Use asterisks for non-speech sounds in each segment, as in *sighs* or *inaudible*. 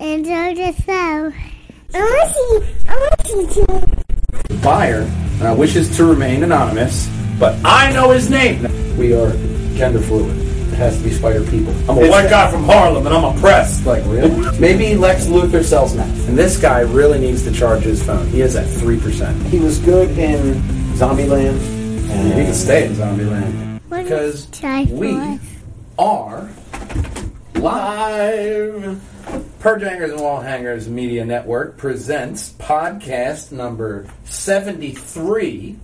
Enjoy the show. I want to see. I want to see too. buyer uh, wishes to remain anonymous, but I know his name. We are gender fluid. It has to be Spider People. I'm a white guy from Harlem, and I'm oppressed. Like really? Maybe Lex Luthor sells meth, and this guy really needs to charge his phone. He is at three percent. He was good in Zombieland. And He can stay in Zombieland What because we are live. Purge Hangers and Wall Hangers Media Network presents podcast number 73.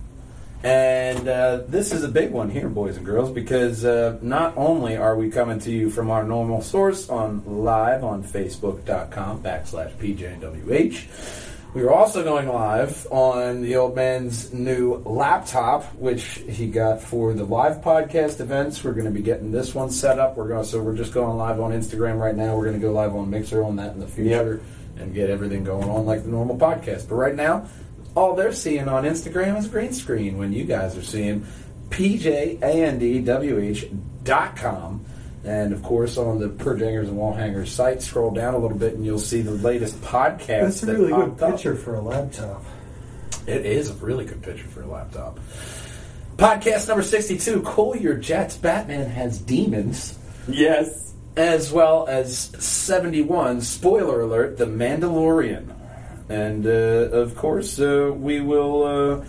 And uh, this is a big one here, boys and girls, because uh, not only are we coming to you from our normal source on live on facebook.com backslash PJWH, we are also going live on the old man's new laptop, which he got for the live podcast events. We're going to be getting this one set up. We're going so we're just going live on Instagram right now. We're going to go live on Mixer on that in the future and get everything going on like the normal podcast. But right now, all they're seeing on Instagram is green screen when you guys are seeing pjandwh.com. And of course, on the Purge Hangers and Wall Hangers site, scroll down a little bit and you'll see the latest podcast. That's a that really good popped up. picture for a laptop. It is a really good picture for a laptop. Podcast number 62 Cool Your Jets. Batman has demons. Yes. As well as 71, spoiler alert, The Mandalorian. And uh, of course, uh, we will uh,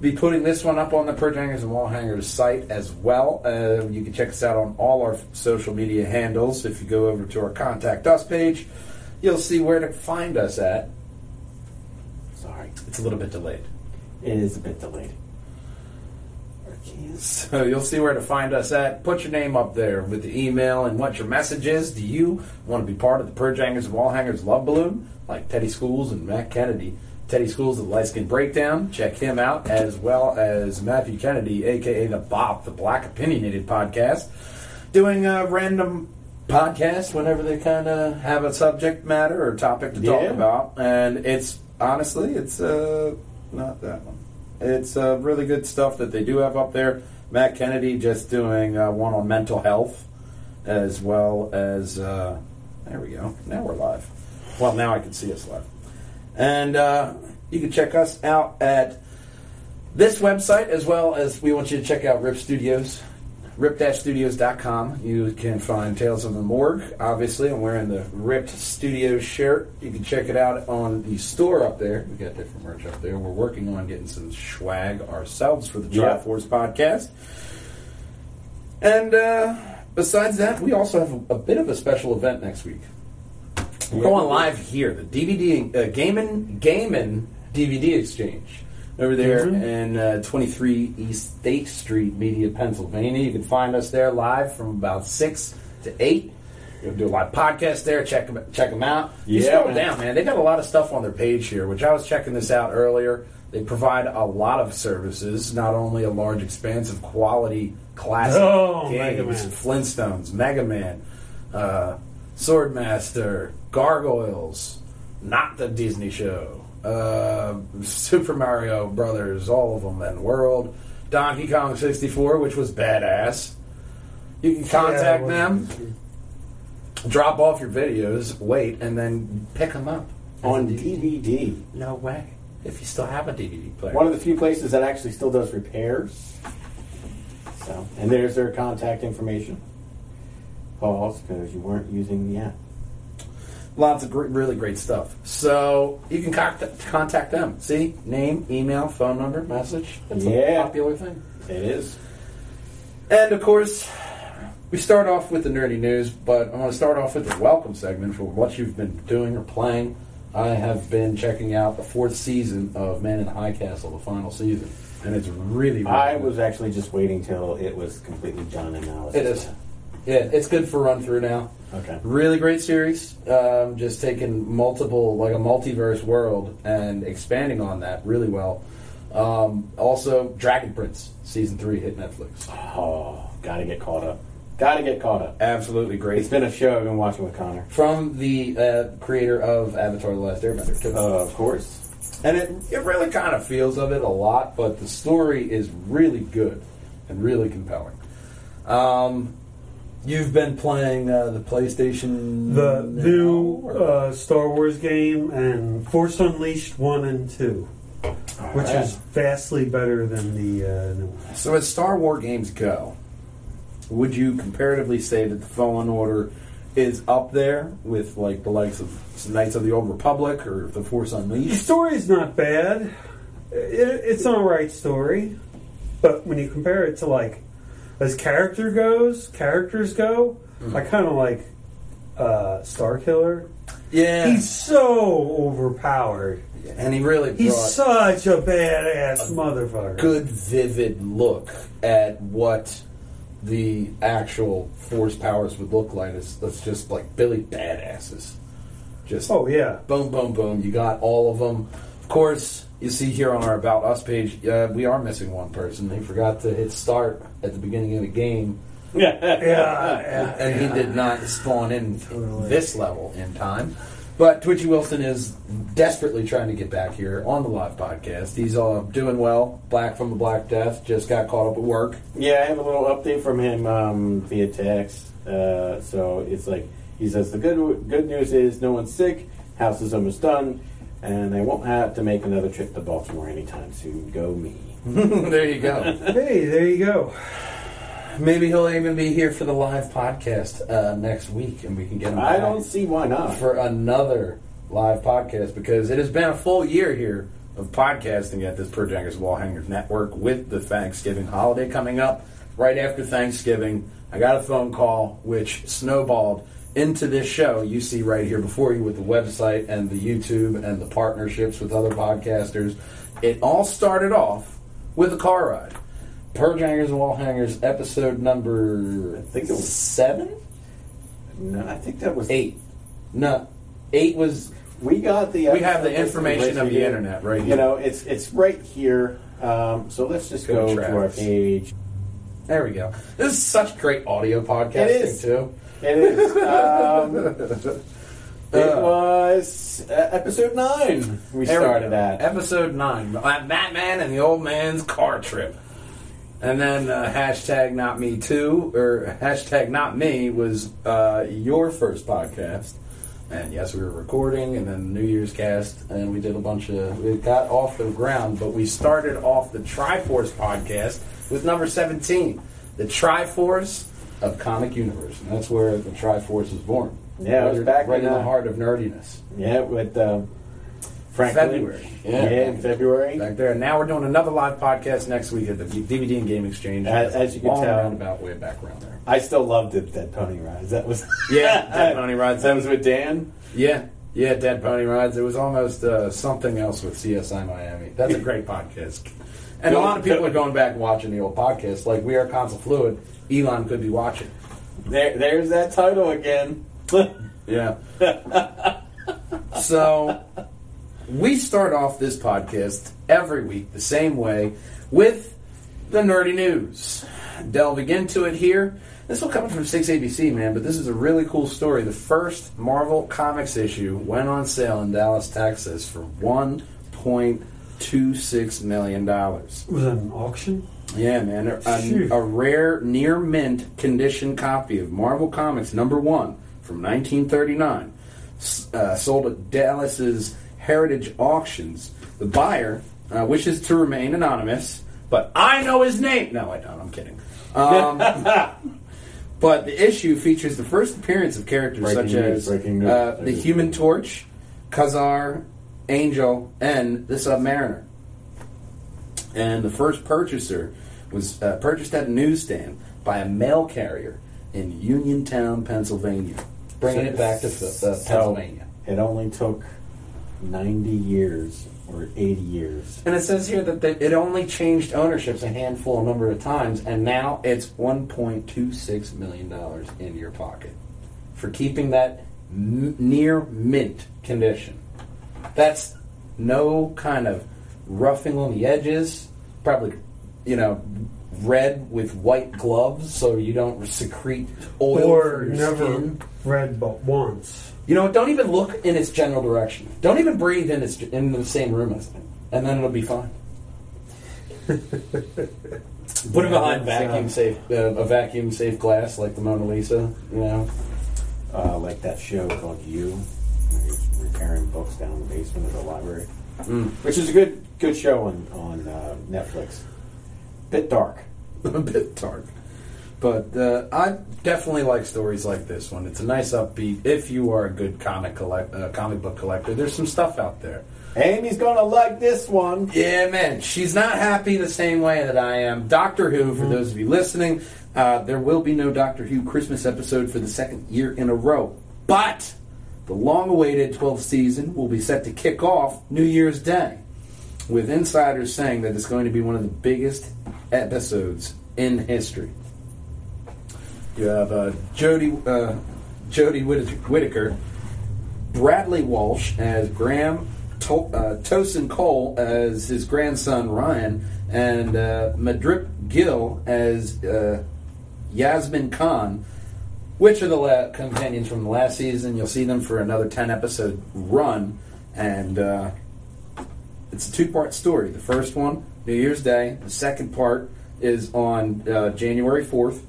be putting this one up on the Purge Hangers and Wall Hangers site as well. Uh, you can check us out on all our social media handles. If you go over to our Contact Us page, you'll see where to find us at. Sorry. It's a little bit delayed. It is a bit delayed. *laughs* So you'll see where to find us at. Put your name up there with the email and what your message is. Do you want to be part of the Purge Hangers and Wall Hangers Love Balloon? Like Teddy Schools and Matt Kennedy. Teddy Schools of the Light Skin Breakdown. Check him out, as well as Matthew Kennedy, aka the Bop, the Black Opinionated Podcast. Doing a random podcast whenever they kind of have a subject matter or topic to talk Yeah. about. And it's honestly, it's uh, not that one. It's uh, really good stuff that they do have up there. Matt Kennedy just doing uh, one on mental health, as well as uh, there we go. Now we're live. Well, now I can see us live, and uh, you can check us out at this website as well as we want you to check out Rip Studios, rip-studios.com. You can find Tales of the Morgue. Obviously, I'm wearing the Ripped Studios shirt. You can check it out on the store up there. We got different merch up there. We're working on getting some swag ourselves for the. Triforce podcast. And uh, besides that, we also have a bit of a special event next week. We're going live here, the DVD uh, Gamin Gamin DVD Exchange over there in uh, 23 East State Street, Media, Pennsylvania. You can find us there live from about six to eight. We'll do a live podcast there. Check them, check them out. You Yeah, scroll man. down, man. They got a lot of stuff on their page here, which I was checking this out earlier. They provide a lot of services, not only a large expanse of quality classic Oh, games, Man. Flintstones, Mega Man, uh, Swordmaster, Gargoyles, not the Disney show, uh, Super Mario Brothers, all of them, and World, Donkey Kong 64, which was badass. You can contact Yeah, them, drop off your videos, wait, and then pick them up On DVD. No way. If you still have a DVD player. One of the few places that actually still does repairs. So, and there's their contact information. Pause because you weren't using the app. Lots of gr- really great stuff. So you can contact, contact them. See, name, email, phone number, message. That's a Yeah. popular thing. It is. And of course, we start off with the nerdy news, but I want to start off with the welcome segment for what you've been doing or playing. I have been checking out the fourth season of Man in the High Castle, the final season, and it's really. really I good. was actually just waiting till it was completely done, and now it's It is. Yeah, it's good for run through now. Okay. Really great series. Um, just taking multiple, like a multiverse world and expanding on that really well. Um, also, Dragon Prince season three hit Netflix. Oh, gotta get caught up. Gotta get caught up. Absolutely great. It's been a show I've been watching with Connor. from the uh, creator of Avatar: The Last Airbender, too. Uh, of course. and it it really kind of feels of it a lot, but the story is really good and really compelling. Um, You've been playing uh, the PlayStation. The now, new uh, Star Wars game and Force Unleashed 1 and 2, which Alright. is vastly better than the uh, new one. So as Star Wars games go, would you comparatively say that the Fallen Order is up there with like the likes of Knights of the Old Republic or the Force Unleashed? The Unleashed? story's not bad. It, it's an alright story, but when you compare it to like as character goes, characters go, Mm. I kind of like uh, Star Killer. Yeah, He's so overpowered. and he really He's such a badass motherfucker. good, vivid look at what the actual Force powers would look like. It's, it's just like Billy badasses. Just Oh yeah. boom, boom, boom. You got all of them. Of course, you see here on our About Us page, uh, we are missing one person. They forgot to hit start at the beginning of the game, Yeah, yeah. and he did not spawn in Totally. this level in time. But Twitchy Wilson is desperately trying to get back here on the live podcast. He's uh, doing well. Black from the Black Death just got caught up at work. Yeah, I have a little update from him um, via text. Uh, so it's like he says the good good news is no one's sick, house is almost done, and I won't have to make another trip to Baltimore anytime soon. Go me. *laughs* there you go. Hey, there you go. Maybe he'll even be here for the live podcast uh, next week, and we can get him. I back. don't see why not. for another live podcast because it has been a full year here of podcasting at this Projangers Wall Hangers Network with the Thanksgiving holiday coming up. Right after Thanksgiving, I got a phone call which snowballed into this show you see right here before you with the website and the YouTube and the partnerships with other podcasters. It all started off with a car ride. Purge Hangers and Wall Hangers episode number I think it was- seven? no, I think that was Eight. No. Eight was We got the. We have the information of the internet right You here. know, it's it's right here. Um, so let's just Go go, to our page. There we go. This is such great audio podcasting It is. too. It is. *laughs* Um, it Uh. was uh, episode nine. We There we started go. at. episode nine. Uh, Batman and the old man's car trip. And then uh, hashtag not me too, or hashtag not me was uh, your first podcast. And yes, we were recording, and then New Year's cast, and we did a bunch of. We got off the ground, but we started off the Triforce podcast with number 17, the Triforce of Comic Universe. And that's where the Triforce was born. Yeah, it was back right in, in the uh, heart of nerdiness. Yeah, with um, Franklin. February. Yeah, Yeah. in February. back there. Now we're doing another live podcast next week at the DVD and Game Exchange. As- as you can Long tell. roundabout way back around there. I still loved it. That pony rides. That was Yeah, Dead *laughs* Pony Rides. That was with Dan. Yeah, yeah, Dead Pony Rides. It was almost uh, something else with CSI Miami. That's a *laughs* great podcast. And a lot of people are going back and watching the old podcast. Like We Are Console Fluid, Elon could be watching. There, there's that title again. *laughs* Yeah. so we start off this podcast every week the same way with the nerdy news. Delving into it here. This will come from 6ABC, man, but this is a really cool story. The first Marvel Comics issue went on sale in Dallas, Texas for $1.26 million. Was that an auction? Yeah, man. A, a, a rare, near mint condition copy of Marvel Comics number one from 1939, uh, sold at Dallas's Heritage Auctions. The buyer uh, wishes to remain anonymous, but I know his name. No, I don't. I'm kidding. Um, *laughs* but the issue features the first appearance of characters Breaking such news, as news. uh, the Human Torch, Ka-Zar, Angel, and the Submariner and the first purchaser was uh, purchased at a newsstand by a mail carrier in Uniontown, Pennsylvania, bringing it back to uh, Pennsylvania. It only took 90 years or 80 years. And it says here that they, it only changed ownerships a handful of number of times, and now it's 1.26 million dollars in your pocket for keeping that m- near mint condition. That's no kind of roughing on the edges. Probably, you know, red with white gloves so you don't secrete oil or from your never skin. read but once. You know, don't even look in its general direction. Don't even breathe in its in the same room as it, and then it'll be fine. *laughs* Put it behind Yeah, vacuum it's, safe, uh, a vacuum safe glass like the Mona Lisa. You know, Uh, like that show called You, where he's repairing books down in the basement of the library, Mm. which is a good good show on on uh, Netflix. Bit dark. *laughs* a bit dark. But uh, I definitely like stories like this one. It's a nice upbeat. If you are a good comic collect, uh, comic book collector, there's some stuff out there. Amy's gonna like this one. Yeah, man. She's not happy the same way that I am. Doctor Who, for those of you listening, uh, there will be no Doctor Who Christmas episode for the second year in a row. But the long awaited 12th season will be set to kick off New Year's Day, with insiders saying that it's going to be one of the biggest episodes in history. You have uh, Jodie, uh, Whitt- Whittaker, Bradley Walsh as Graham, to- uh, Tosin Cole as his grandson Ryan, and uh, Mandip Gill as uh, Yasmin Khan, which are the la- companions from the last season. You'll see them for another 10 episode run, and uh, it's a two part story. The first one, New Year's Day, the second part is on uh, January 4th.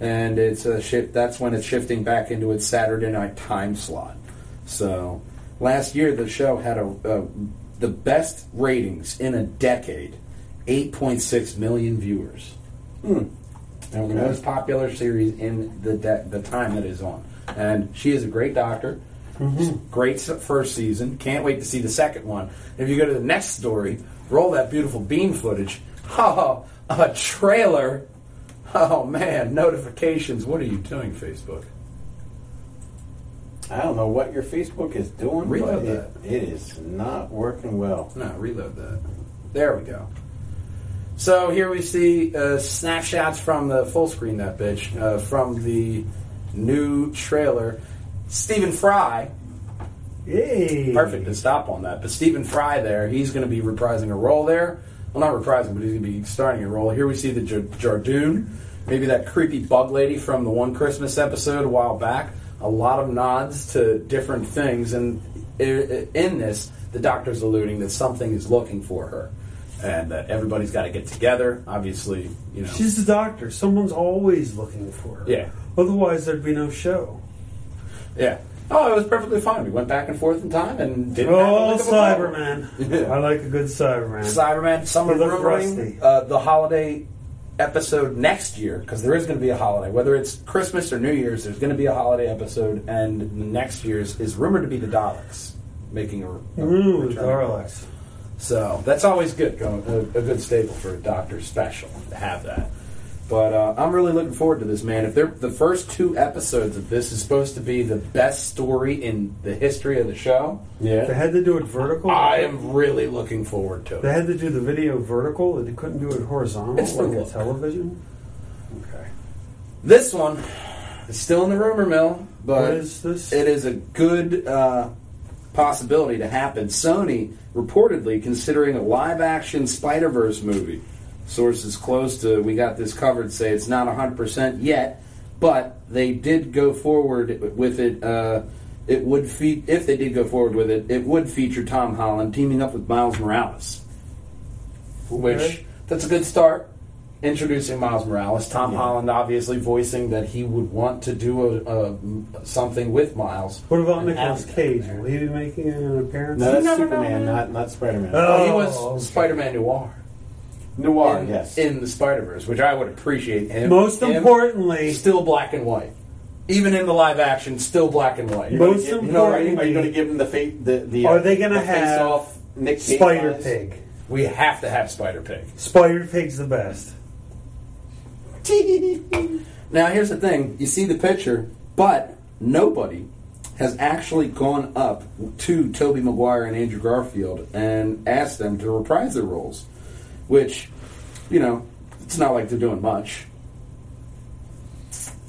And it's a shift. That's when it's shifting back into its Saturday night time slot. So last year the show had a, uh, the best ratings in a decade, 8.6 million viewers. Hmm. And the most popular series in the de- the time that is on. And she is a great doctor. Great first season. Can't wait to see the second one. If you go to the next story, roll that beautiful bean footage. *laughs* Oh, a trailer. Oh man, notifications. What are you doing, Facebook? I don't know what your Facebook is doing, Reload but it, it is not working well. No, reload that. There we go. So here we see uh, snapshots from the full screen that bitch uh, from the new trailer. Stephen Fry, Yay! perfect to stop on that. But Stephen Fry there, he's going to be reprising a role there. Well, not reprising, but he's going to be starting a role. Here we see the J- Judoon, maybe that creepy bug lady from the one Christmas episode a while back. A lot of nods to different things, and in this, the doctor's alluding that something is looking for her, and that everybody's got to get together. Obviously, you know. She's the doctor. Someone's always looking for her. Yeah. Otherwise, there'd be no show. yeah. Oh, it was perfectly fine. We went back and forth in time and didn't Oh, look up a bottle. Cyberman. I like a good Cyberman. Cyberman. Some are rumoring uh, the holiday episode next year because there is going to be a holiday, whether it's Christmas or New Year's. There's going to be a holiday episode, and next year's is rumored to be the Daleks making a, a Ooh, return. Daleks. So that's always good. Going a, a good staple for a Doctor special to have that. But uh, I'm really looking forward to this, man. If they're the first two episodes of this is supposed to be the best story in the history of the show, yeah, They had to do it vertical. I am really looking forward to it. They had to do the video vertical. They couldn't do it horizontal It's like a television. Okay. This one is still in the rumor mill, but What is this? it is a good uh, possibility to happen. Sony reportedly considering a live action Spider Verse movie. Sources close to we got this covered say it's not 100% yet, but they did go forward with it. Uh, it would fe- if they did go forward with it, it would feature Tom Holland teaming up with Miles Morales, which Okay. that's a good start. Introducing Miles Morales, Tom Yeah. Holland obviously voicing that he would want to do a, a something with Miles. What about And Nicolas Cage? Will he be making an appearance? No, that's No, no, no, Superman, no. not not Spider Man. Oh. Oh, he was okay. Spider-Man Noir Noir, in, yes. in the Spider-Verse, which I would appreciate him. Most him importantly, still black and white, even in the live action, still black and white. You're gonna most give- you know, are you, you going to give him the fa- the the? Are uh, they gonna the have face-off Nick Cage Spider eyes? Pig. We have to have Spider Pig. Spider Pig's the best. *laughs* Now, here's the thing: you see the picture, but nobody has actually gone up to Tobey Maguire and Andrew Garfield and asked them to reprise their roles, which, you know, it's not like they're doing much.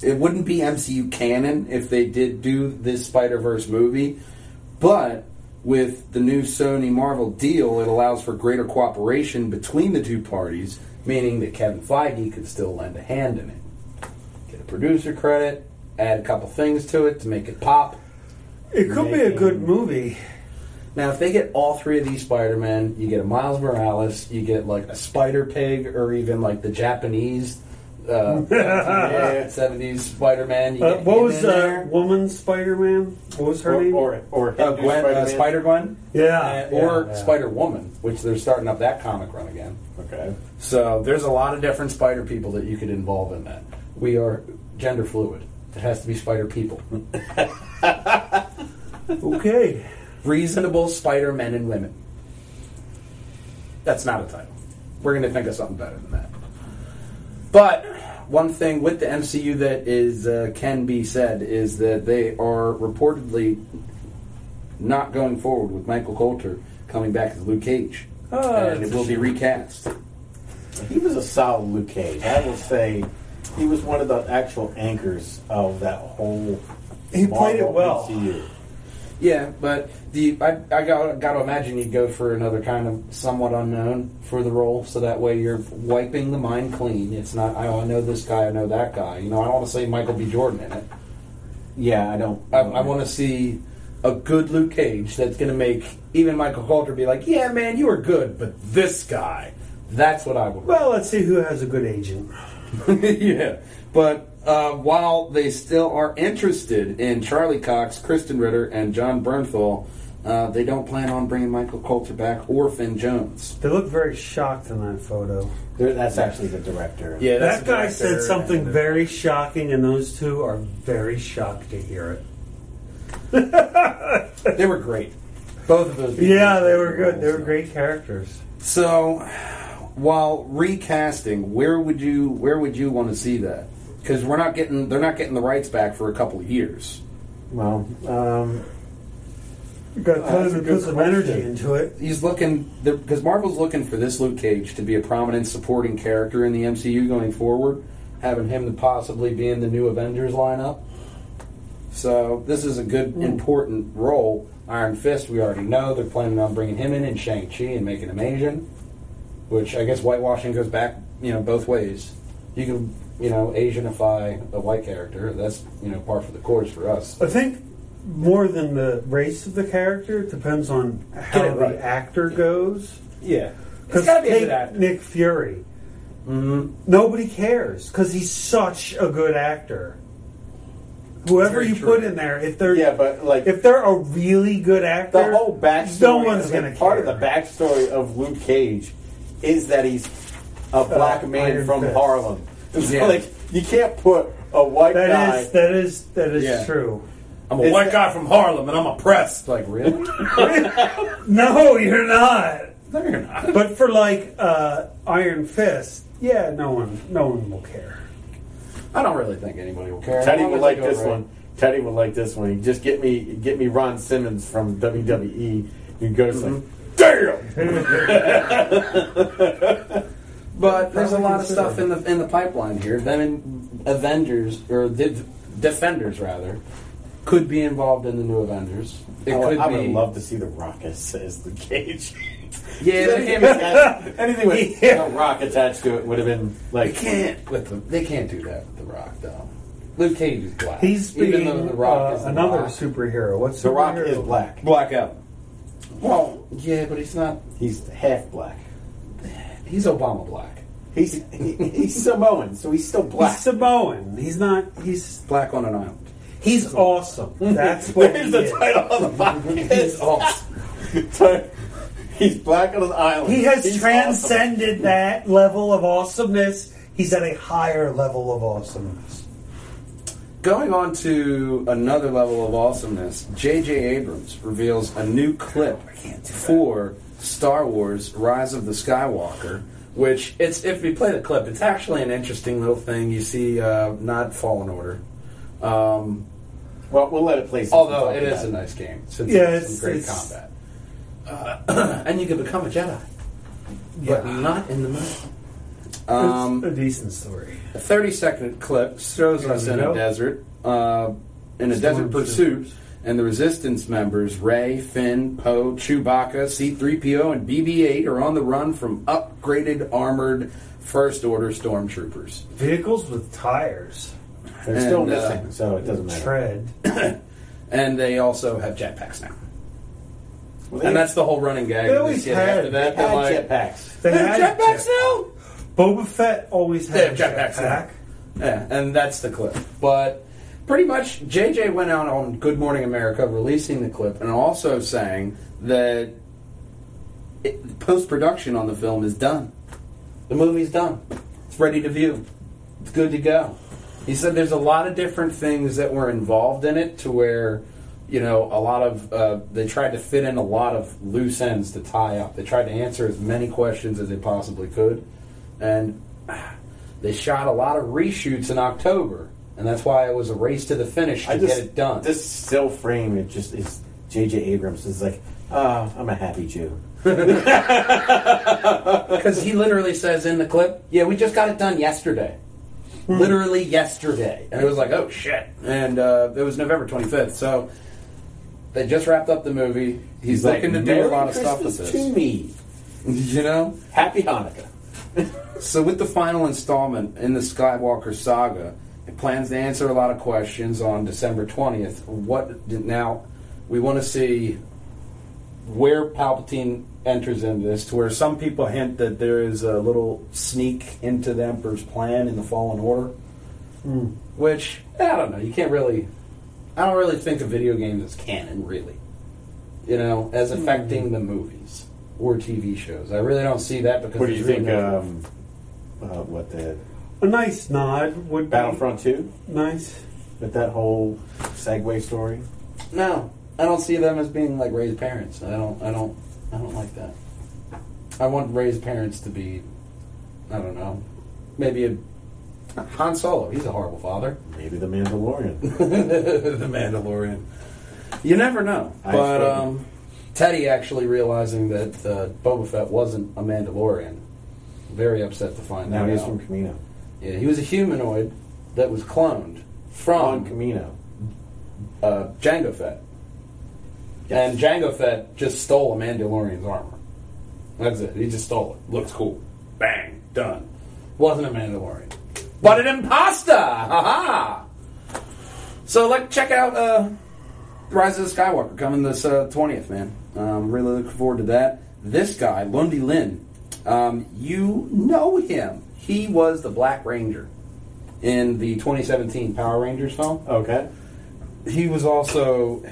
It wouldn't be MCU canon if they did do this Spider Verse movie, but with the new Sony Marvel deal, it allows for greater cooperation between the two parties, meaning that Kevin Feige could still lend a hand in it. Get a producer credit, add a couple things to it to make it pop. It could be a good movie. Now, if they get all three of these Spider-Men, you get a Miles Morales, you get like a Spider Pig, or even like the Japanese uh, *laughs* 70s Spider-Man. You Uh, get what was in uh, woman Spider Man? What was her or, name? or, or Uh, Gwen, uh, Spider-Man. Spider Gwen, yeah, Uh, or yeah, yeah. Spider Woman, which they're starting up that comic run again. Okay. So there's a lot of different Spider people that you could involve in that. We are gender fluid. It has to be Spider people. *laughs* Okay. Reasonable Spider men and women. That's not a title. We're going to think of something better than that. But one thing with the MCU that is uh, can be said is that they are reportedly not going forward with Michael Colter coming back as Luke Cage, Oh, and it will be recast. He was a solid Luke Cage. I will say he was one of the actual anchors of that whole. He played it well. MCU. Yeah, but the I, I got got to imagine you'd go for another kind of somewhat unknown for the role, so that way you're wiping the mind clean. It's not I, oh, I know this guy, I know that guy. You know, I don't want to say Michael B. Jordan in it. Yeah, I don't. I, I want to see a good Luke Cage that's going to make even Michael Colter be like, "Yeah, man, you were good, but this guy, that's what I would." Well, let's see who has a good agent. *laughs* yeah, but uh, while they still are interested in Charlie Cox, Krysten Ritter, and Jon Bernthal, uh, they don't plan on bringing Michael Colter back or Finn Jones. They look very shocked in that photo. There- That's actually the director. Yeah, that's that guy director said something very shocking, and those two are very shocked to hear it. *laughs* They were great. Both of those. people Yeah, they were good. They were roles. great characters. So, while recasting, where would you where would you want to see that? Because we're not getting they're not getting the rights back for a couple of years. Well, um, You got to put some energy into it. He's looking because Marvel's looking for this Luke Cage to be a prominent supporting character in the MCU going forward, having him to possibly be in the new Avengers lineup. So this is a good important role. Iron Fist, we already know they're planning on bringing him in and Shang Chi and making him Asian, which I guess whitewashing goes back you know both ways. You can you know Asianify a white character. That's you know par for the course for us. I think more than the race of the character, it depends on how Get it right. the actor goes. Yeah, Because got a take good actor. Nick Fury. hmm Nobody cares because he's such a good actor. Whoever you true. put in there, if they're yeah, but like if they're a really good actor, the whole backstory. no one's gonna part care. of the backstory of Luke Cage is that he's a black man Uh, Iron from Fist. Harlem. It's *laughs* Yeah. *laughs* like you can't put a white That guy. is that is that is Yeah. true. I'm a It's white the- guy from Harlem and I'm oppressed. Like *laughs* really? No, you're not. no, you're not. But for like uh, Iron Fist, yeah, no one, no one will care. I don't really think anybody will care. Teddy would like this right. one. Teddy would like this one. Just get me, get me Ron Simmons from WWE. You go like, damn. But there's a Probably lot of stuff in the in the pipeline here. Them in Avengers or Div- Defenders rather could be involved in the new Avengers. It I would, could I be. would love to see the Rock as, as the cage. *laughs* yeah, they can't. Anything with Yeah. a rock attached to it would have been like They like. can't with the, They can't do that with the Rock though. Luke Cage is black. He's even being though the Rock uh, is another Rock. superhero. What's The Rock superhero? is black. Black Adam. Well, yeah, but he's not. He's half black. He's Obama black. He's he, he's Samoan, so he's still black. He's Samoan. He's not. He's Black on an island. he's awesome. *laughs* That's what There's he the is. title of the *laughs* He's podcast. awesome. he's black on an island. He has He's transcended that level of awesomeness. He's at a higher level of awesomeness. Going on to another level of awesomeness, J.J. Abrams reveals a new clip oh, for Star Wars: Rise of the Skywalker. Which it's if we play the clip, it's actually an interesting little thing. You see, uh, not Fallen Order, um. Well, we'll let it play. since although we it a nice game. Since Yeah, it's, it's- some great it's- combat, uh, *clears throat* and you can become a Jedi, but Yeah. not in the movie. it's Um, a decent story. A 30 second clip shows us in go. a desert, uh, in a desert pursuit, and the Resistance members Rey, Finn, Poe, Chewbacca, C3PO, and BB 8 are on the run from upgraded armored First Order stormtroopers. Vehicles with tires, They're still And, uh, missing, so it doesn't matter. tread. *coughs* And they also have jetpacks now. Well, they- and that's the whole running gag. They always had- after that. They had like, jetpacks. They "They have had jetpacks jetpacks. now. Boba Fett always They had have jetpacks jetpack. Yeah, and that's the clip. But pretty much, JJ went out on Good Morning America releasing the clip and also saying that post production on the film is done. The movie's done. It's ready to view. It's good to go. He said there's a lot of different things that were involved in it to where, you know, a lot of, uh, they tried to fit in a lot of loose ends to tie up. They tried to answer as many questions as they possibly could. And they shot a lot of reshoots in October. And that's why it was a race to the finish to I just get it done. This still frame, it just is. J.J. Abrams is like, ah, I'm a happy Jew. *laughs* Because he literally says in the clip, "Yeah, we just got it done yesterday, literally yesterday," and it was like, "Oh shit!" And uh, it was November 25th, so they just wrapped up the movie. He's, like, looking to do a lot of stuff with this, to me. *laughs* you know. Happy Hanukkah. So with the final installment in the Skywalker saga, it plans to answer a lot of questions on December 20th. What now? We want to see where Palpatine enters into this, to where some people hint that there is a little sneak into the Emperor's plan in the Fallen Order, which I don't know. You can't really. I don't really think of video games as canon, really. You know, as affecting the movies or TV shows. I really don't see that because What do you really think? no- Um, uh, what the A nice nod would be Battlefront Two nice. with that whole Segway story? No, I don't see them as being like raised parents. I don't. I don't. I don't like that. I want raised parents to be. I don't know. Maybe a Han Solo. He's a horrible father. Maybe the Mandalorian. *laughs* the Mandalorian. You never know. I've but spoken. um, Teddy actually realizing that uh, Boba Fett wasn't a Mandalorian. Very upset to find now that he's out. from Kamino. Yeah, he was a humanoid that was cloned On from Kamino. uh, Jango Fett. And Jango Fett just stole a Mandalorian's armor. That's it. He just stole it. Looks cool. Bang. Done. Wasn't a Mandalorian. But an imposter! Ha ha! So, like, check out uh, Rise of the Skywalker coming this uh, 20th, man. Um, really looking forward to that. This guy, Ludi Lin, um, you know him. He was the Black Ranger in the 2017 Power Rangers film. Okay. he was also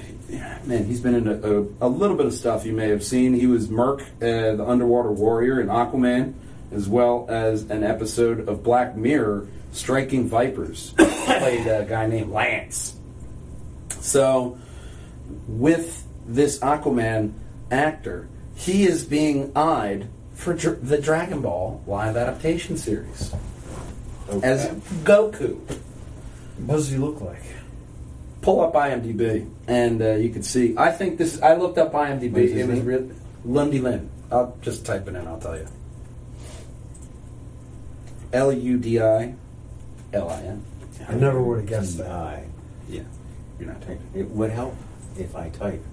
man he's been in a, a, a little bit of stuff you may have seen. He was Murk uh, the underwater warrior in aquaman as well as an episode of black mirror striking vipers *coughs* played a guy named lance. So with this aquaman actor he is being eyed for dr- the dragon ball live adaptation series okay. as goku What does he look like? pull up IMDb and uh, you can see. I think this. I looked up IMDb. What's It was real. Ludi Lin. I'll just type it in. I'll tell you. L U D I L I N. I never would have guessed that. I. Yeah, you're not typing. It would help if I type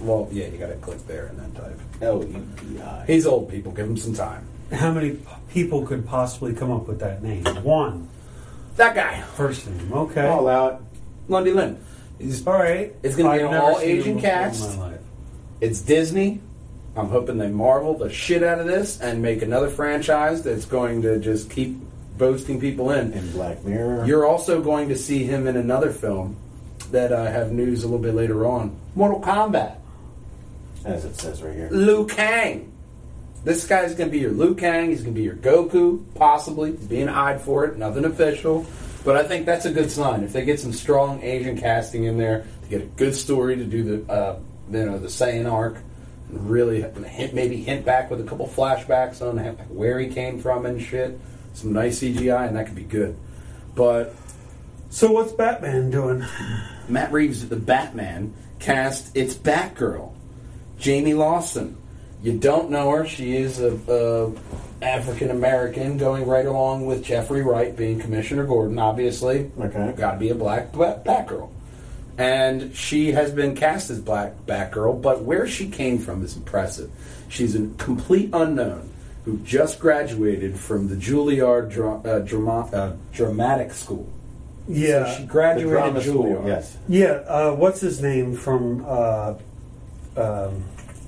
Well, yeah, you got to click there and then type. L U P I. He's old. People give him some time. How many p- people could possibly come up with that name? One That guy, first name. Okay. I'll allow it. Ludi Lin. He's All right. It's gonna be I've an never all seen him Asian before in cast. my life. It's Disney. I'm hoping they marvel the shit out of this and make another franchise that's going to just keep boasting people in. In Black Mirror. You're also going to see him in another film that I have news a little bit later on. Mortal Kombat. As it says right here. Liu Kang. This guy's going to be your Liu Kang. He's going to be your Goku, possibly. He's being eyed for it. Nothing official. But I think that's a good sign. If they get some strong Asian casting in there, to get a good story to do the, uh, you know, the Saiyan arc, and really hint, maybe hint back with a couple flashbacks on where he came from and shit. Some nice CGI, and that could be good. But So what's Batman doing? Matt Reeves, the Batman, cast its Batgirl, Jamie Lawson. You don't know her; she is a, a African American, going right along with Jeffrey Wright being Commissioner Gordon. Obviously, Okay. got to be a black Bat- Batgirl, and she has been cast as Black Batgirl. But where she came from is impressive. She's a complete unknown who just graduated from the Juilliard dra- uh, drama- uh, Dramatic School. Yeah. she The graduated drama school. Juilliard. Yes. Yeah, uh, what's his name from uh, um,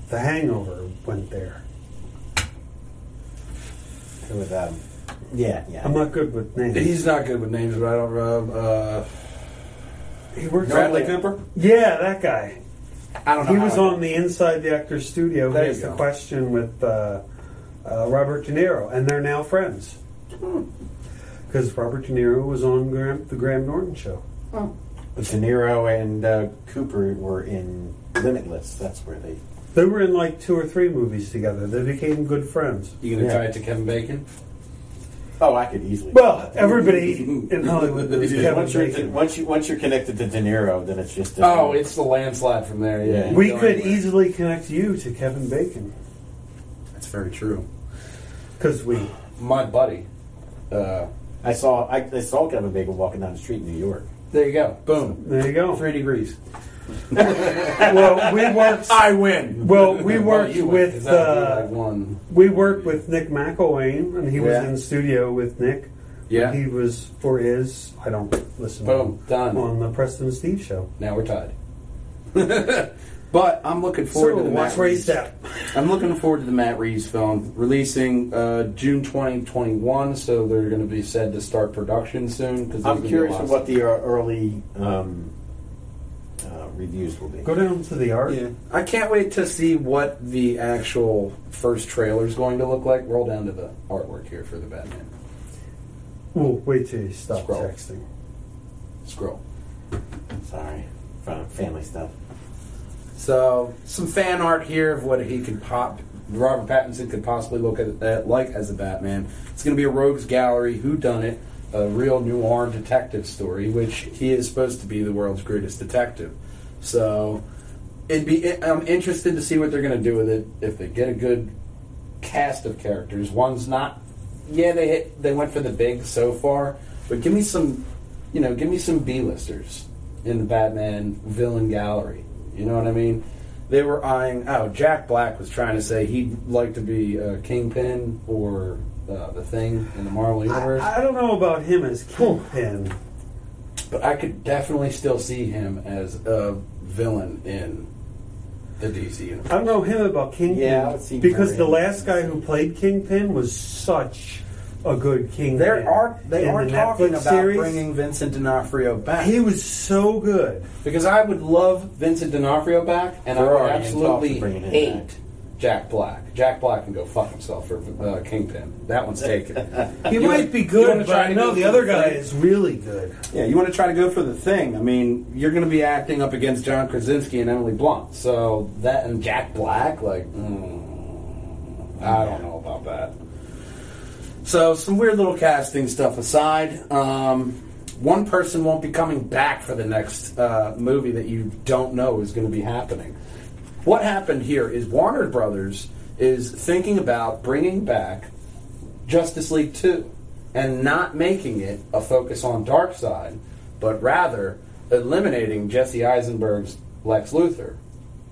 The Hangover went there. With um, yeah, yeah. I'm not good with names. He's not good with names, but I don't. Uh, uh, he works. Bradley No. Cooper. Yeah, that guy. I don't know. He was on the Inside the Actors Studio. There He asked the question with uh, uh, Robert De Niro, and they're now friends. Hmm. Because Robert De Niro was on Graham, the Graham Norton show. Oh. But De Niro and uh, Cooper were in Limitless. That's where they. They were in like two or three movies together. They became good friends. You gonna Yeah. tie it to Kevin Bacon? Oh, I could easily. Well, everybody in Hollywood *laughs* knows Kevin once, you're, Bacon. once you once you're connected to De Niro, then it's just. a- Oh, it's the landslide from there. Yeah, Yeah. We Go could anywhere. easily connect you to Kevin Bacon That's very true. because we. My buddy. Uh, I saw I, I saw Kevin Bacon walking down the street in New York. there you go. Boom. There you go. Three degrees. *laughs* Well, we worked. I win. Well, we worked you win, 'cause with, uh. We worked with Nick McIlwain, and he was Yeah. in studio with Nick. Yeah. He was for his. I don't listen. Boom. Done. on the Preston and Steve show. Now we're tied. *laughs* but I'm looking forward So to the watch Matt where you Reeves. step. I'm looking forward to the Matt Reeves film releasing uh, June 2021. So they're going to be said to start production soon. Because I'm curious of what the uh, early um, reviews will be. Go down to the art. Yeah, I can't wait to see what the actual first trailer is going to look like. Roll down to the artwork here for the Batman. Well, wait till you stop Scroll. texting. Scroll. Sorry, family stuff. So some fan art here of what he could pop. Robert Pattinson could possibly look at that like as a Batman. It's going to be a rogues gallery, who done it, a real noir detective story, which he is supposed to be the world's greatest detective. So it'd be. I'm interested to see what they're going to do with it. If they get a good cast of characters, one's not. Yeah, they hit, they went for the big so far, but give me some, you know, give me some B-listers in the Batman villain gallery. You know what I mean? They were eyeing. Oh, Jack Black was trying to say he'd like to be uh, Kingpin or uh, the Thing in the Marvel universe, I, I don't know about him as Kingpin. but I could definitely still see him as a villain in the DC universe. I don't know him about Kingpin. Yeah, I would see because the last guy who played Kingpin was such a good Kingpin. There are they are the talking Netflix about series, bringing Vincent D'Onofrio back. He was so good. Because I would love Vincent D'Onofrio back, and I They're would already in talks absolutely of bringing him hate back. Jack Black. Jack Black can go fuck himself for uh, Kingpin. That one's taken. *laughs* He You might wanna- be good, wanna but try I know the other guy thing? is really good. yeah, you want to try to go for the thing. I mean, you're going to be acting up against John Krasinski and Emily Blunt. So that and Jack Black, like, mm, I don't know about that. So some weird little casting stuff aside. Um, one person won't be coming back for the next uh, movie that you don't know is going to be happening. What happened here is Warner Brothers is thinking about bringing back Justice League 2 and not making it a focus on Darkseid, but rather eliminating Jesse Eisenberg's Lex Luthor,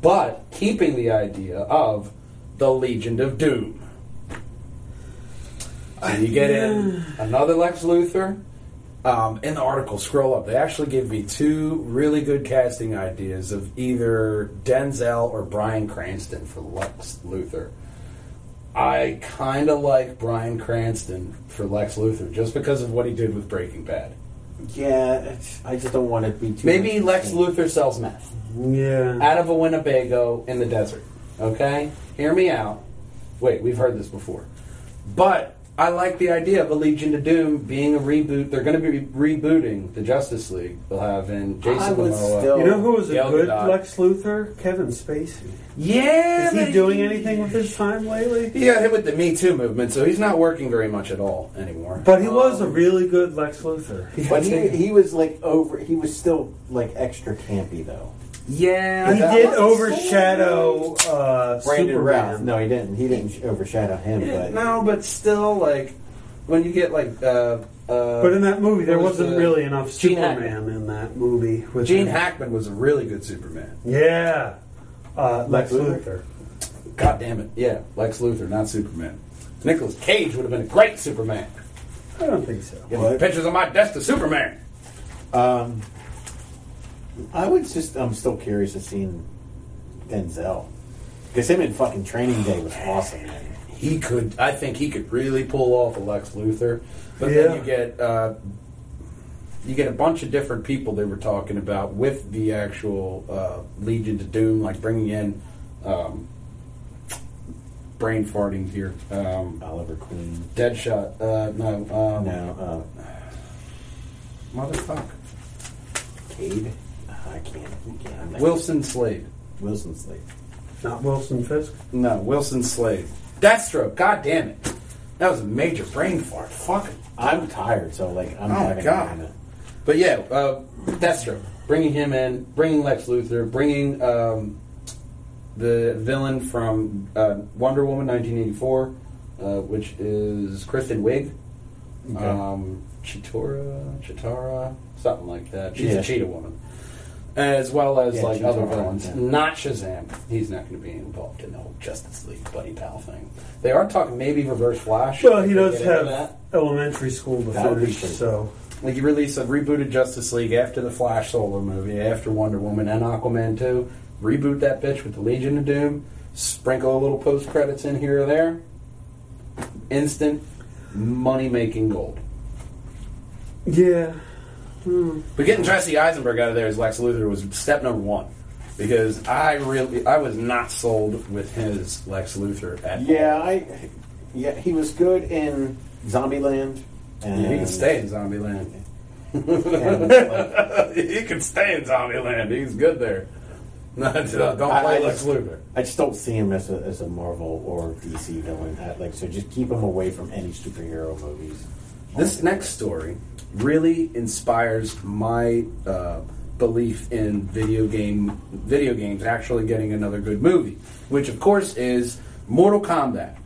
but keeping the idea of the Legion of Doom. So you get in *sighs* another Lex Luthor. Um, in the article, scroll up. They actually gave me two really good casting ideas of either Denzel or Bryan Cranston for Lex Luthor. I kind of like Bryan Cranston for Lex Luthor just because of what he did with Breaking Bad. Yeah, I just don't want it to be too. Maybe Lex. Luthor sells meth Yeah. out of a Winnebago in the desert. Okay? Hear me out. Wait, we've heard this before. But I like the idea of a Legion of Doom being a reboot. They're going to be rebooting the Justice League. They'll have in Jason Momoa. still- You know who was a Gal good Gadot. Lex Luthor? Kevin Spacey. Yeah, Is he but doing anything with his time lately? He got hit with the Me Too movement, so he's not working very much at all anymore. But he was a Um, really good Lex Luthor. But he, he was like over. He was still like extra campy though. Yeah, He did overshadow uh, Brandon Superman. Routh. No, he didn't. He didn't overshadow him. Yeah, but no, but still, like when you get like uh, uh, But in that movie, there was wasn't the- really enough Gene Superman in that movie. With Gene him. Hackman was a really good Superman. Yeah. Uh, Lex Lex Luthor. Luthor. God damn it, yeah, Lex Luthor, not Superman. Nicolas Cage would have been a great Superman. I don't think so. Give me What? pictures on my desk to Superman. um, I was just. I'm still curious to seeing Denzel. Because him in fucking Training Day was awesome, man. he could. I think he could really pull off a Lex Luthor. But Yeah. then you get uh, you get a bunch of different people they were talking about with the actual uh, Legion to Doom, like bringing in um, brain farting here. Um, Oliver Queen. Deadshot. Uh, no. Um, No, uh, Motherfucker. Cade. I can't. I can't. I'm Wilson Slade. Wilson Slade. Not Wilson Fisk. No, Wilson Slade. Deathstroke. God damn it. That was a major brain fart. Fucking. I'm tired, so like I'm Oh, having God. a But yeah, uh, Deathstroke. Bringing him in, bringing Lex Luthor, bringing um, the villain from uh, Wonder Woman 1984, uh, which is Kristen Wiig. Okay. Um, Chitora, Chitara, something like that. She's Yeah. a cheetah woman. As well as Yeah, like other Chitara, villains. yeah. Not Shazam. He's not going to be involved in the whole Justice League buddy pal thing. They are talking maybe Reverse Flash. Well, he does have that. elementary school to That would finish, so Like you release a rebooted Justice League after the Flash solo movie, after Wonder Woman and Aquaman 2. Reboot that bitch with the Legion of Doom. Sprinkle a little post credits in here or there. Instant money making gold. yeah. But getting Jesse Eisenberg out of there as Lex Luthor was step number one. Because I really, I was not sold with his Lex Luthor at Yeah, all. I. Yeah, he was good in Zombieland. And Yeah, he can stay in Zombieland. and, like, *laughs* he can stay in Zombieland. He's good there. *laughs* No, don't I- play I Lex just- Luthor. I just don't see him as a, as a Marvel or DC villain. Uh, Like, so just keep him away from any superhero movies. This next story really inspires my uh, belief in video game video games actually getting another good movie, which of course is Mortal Kombat.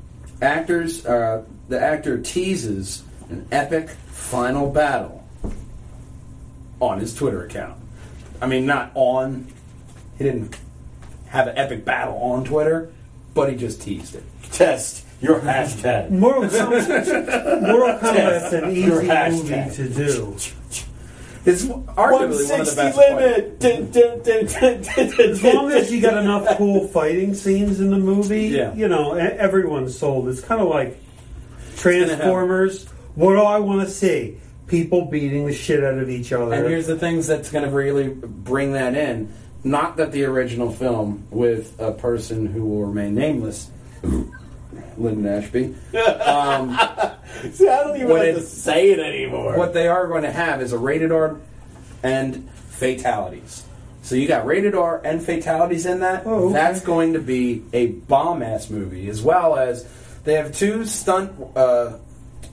Actors, uh, the actor teases an epic final battle on his Twitter account. I mean, not on. He didn't have an epic battle on Twitter, but he just teased it. Test your hashtag. Mortal Kombat, Mortal Kombat's *laughs* an Your easy hashtag. movie to do. It's arguably one of the 160 best. limit. Dun, dun, dun, dun, dun, dun, As long as you got enough cool fighting scenes in the movie, Yeah. you know, e- everyone's sold. It's kind of like Transformers. What do I want to see? People beating the shit out of each other. And here's the things that's going to really bring that in. Not that the original film with a person who will remain nameless, Linden Ashby. *laughs* Um, See, I don't even What have it- to say it anymore. what they are going to have is a rated R and fatalities. So you got rated R and fatalities in that. Oh, okay. That's going to be a bomb ass movie, as well as they have two stunt uh,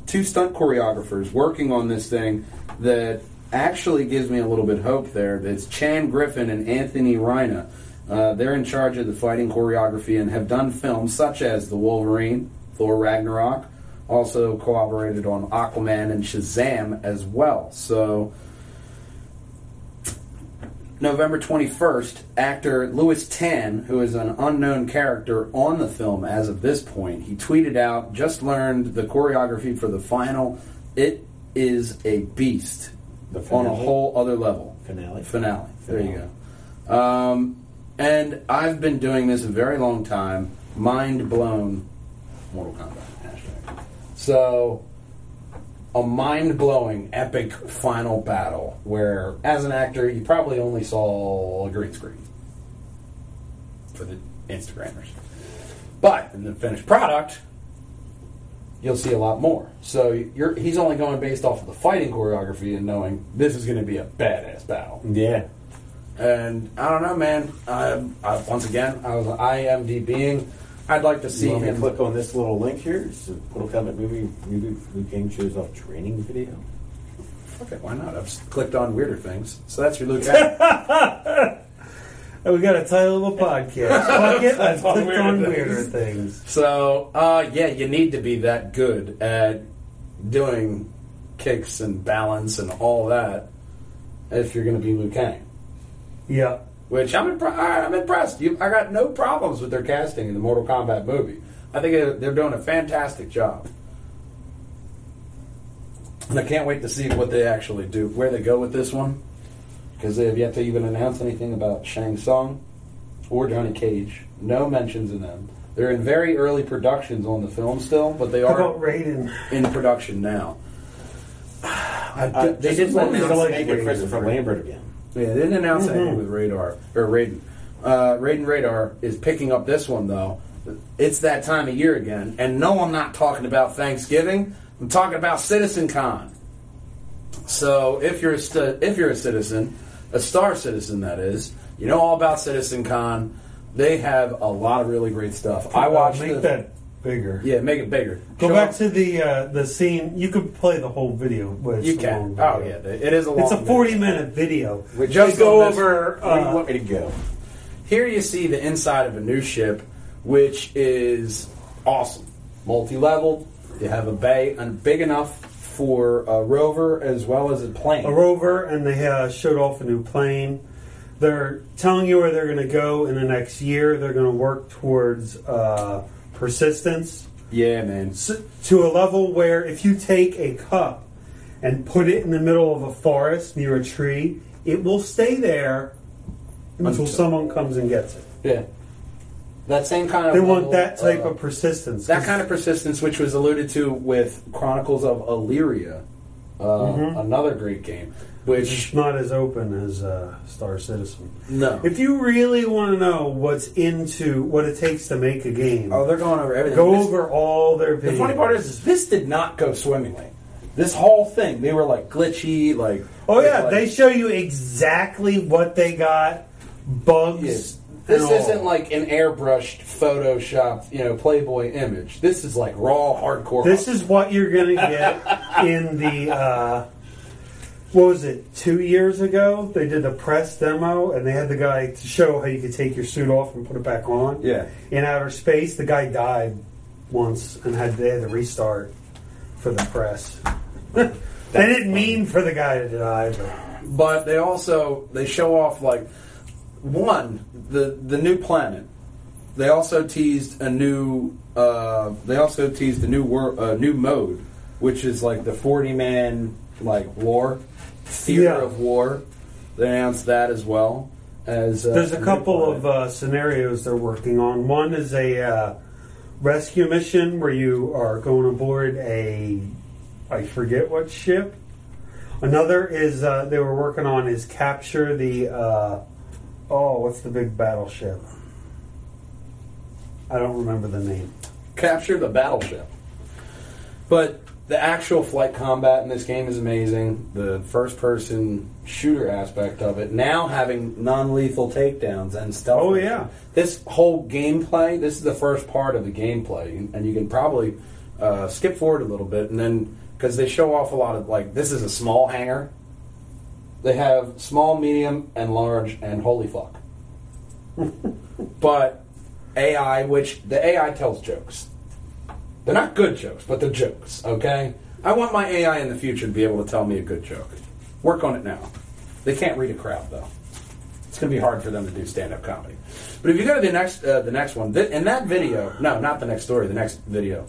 two stunt choreographers working on this thing that actually gives me a little bit of hope there. That's Chan Griffin and Anthony Reina. Uh, they're in charge of the fighting choreography and have done films such as The Wolverine, Thor Ragnarok, also collaborated on Aquaman and Shazam as well. So, November 21st, actor Lewis Tan, who is an unknown character on the film as of this point, he tweeted out, just learned the choreography for the final. It is a beast on a whole other level. Finale? Finale. There you go. Um, and I've been doing this a very long time. Mind blown. Mortal Kombat hashtag. So, a mind blowing, epic final battle where, as an actor, you probably only saw a green screen for the Instagrammers. But in the finished product, you'll see a lot more. So he's only going based off of the fighting choreography and knowing this is going to be a badass battle. Yeah. And I don't know, man. I, I, once again, I was an IMDBing. I'd like to see You want me to him. click on this little link here? It's a Mortal Kombat movie. Movie Kang shows off training video. Okay, why not? I've clicked on weirder things. So that's your Luke. *laughs* We got a title of a podcast. *laughs* Fuck it, I've clicked weirder on weirder things. so, uh, yeah, you need to be that good at doing kicks and balance and all that if you're going to be Liu Kang. Yeah. Which I'm, impre- I- I'm impressed. You, I got no problems with their casting in the Mortal Kombat movie. I think they're- they're doing a fantastic job. And I can't wait to see what they actually do, where they go with this one, because they have yet to even announce anything about Shang Tsung or Johnny Cage. No mentions in them. They're in very early productions on the film still, but they How are about Raiden? in production now. I, Uh, they just didn't let me announce like make Raiden. it Christopher Lambert again. Yeah, they didn't announce Mhm. anything with Radar or Raiden. Uh, Raiden Radar is picking up this one though. It's that time of year again, and no, I'm not talking about Thanksgiving. I'm talking about Citizen Con. So if you're a stu- if you're a citizen, a star citizen that is, you know all about Citizen Con. They have a lot of really great stuff. I watched Make the, that bigger. Yeah, make it bigger. Go Show back off- to the uh, the scene. You could play the whole video. But it's you a can. long Oh yeah, it is a long. It's a 40 minute video. Which Just go over, Where do you uh, want me to go? Here you see the inside of a new ship, which is awesome. multi level. You have a bay and big enough for a rover as well as a plane. A rover, and they uh, showed off a new plane. They're telling you where they're going to go in the next year. They're going to work towards uh, persistence yeah, man. to a level where if you take a cup and put it in the middle of a forest near a tree, it will stay there until Until- someone comes and gets it. Yeah. That same kind of. They level, want that type uh, of persistence. That kind of persistence, which was alluded to with Chronicles of Elyria, uh, Mhm. another great game. It's Which not as open as uh, Star Citizen. no, If you really want to know what's into what it takes to make a game, oh, they're going over everything. go This- over all their videos. The funny part is, is this did not go swimmingly. This whole thing, they were like glitchy, like oh yeah, like- they show you exactly what they got, bugs. Yes. This all. isn't like an airbrushed, photoshopped, you know, Playboy image. This is like raw, hardcore. This is what you're gonna *laughs* get in the. Uh, what was it? Two years ago, they did a press demo, and they had the guy to show how you could take your suit off and put it back on. yeah. In outer space, the guy died once and had they had to restart for the press. *laughs* they didn't mean for the guy to die, but But they also they show off like one the the new planet. They also teased a new. Uh, they also teased a new wor- uh, new mode, which is like the forty man like war theater Yeah. of war. They announced that as well. As uh, There's a couple of uh, scenarios they're working on. One is a uh, rescue mission where you are going aboard a, I forget what ship. Another is uh, they were working on is capture the, uh, oh, what's the big battleship? I don't remember the name. capture the battleship. But the actual flight combat in this game is amazing. The first person shooter aspect of it, now having non lethal takedowns and stealth. Oh, mission. yeah. This whole gameplay, this is the first part of the gameplay, and you can probably uh, skip forward a little bit and then, because they show off a lot of, like, this is a small hangar. They have small, medium, and large, and holy fuck. *laughs* but AI, which the AI tells jokes. They're not good jokes, but they're jokes, okay? I want my AI in the future to be able to tell me a good joke. Work on it now. They can't read a crowd, though. It's going to be hard for them to do stand-up comedy. But if you go to the next, uh, the next one, th- in that video, no, not the next story, the next video,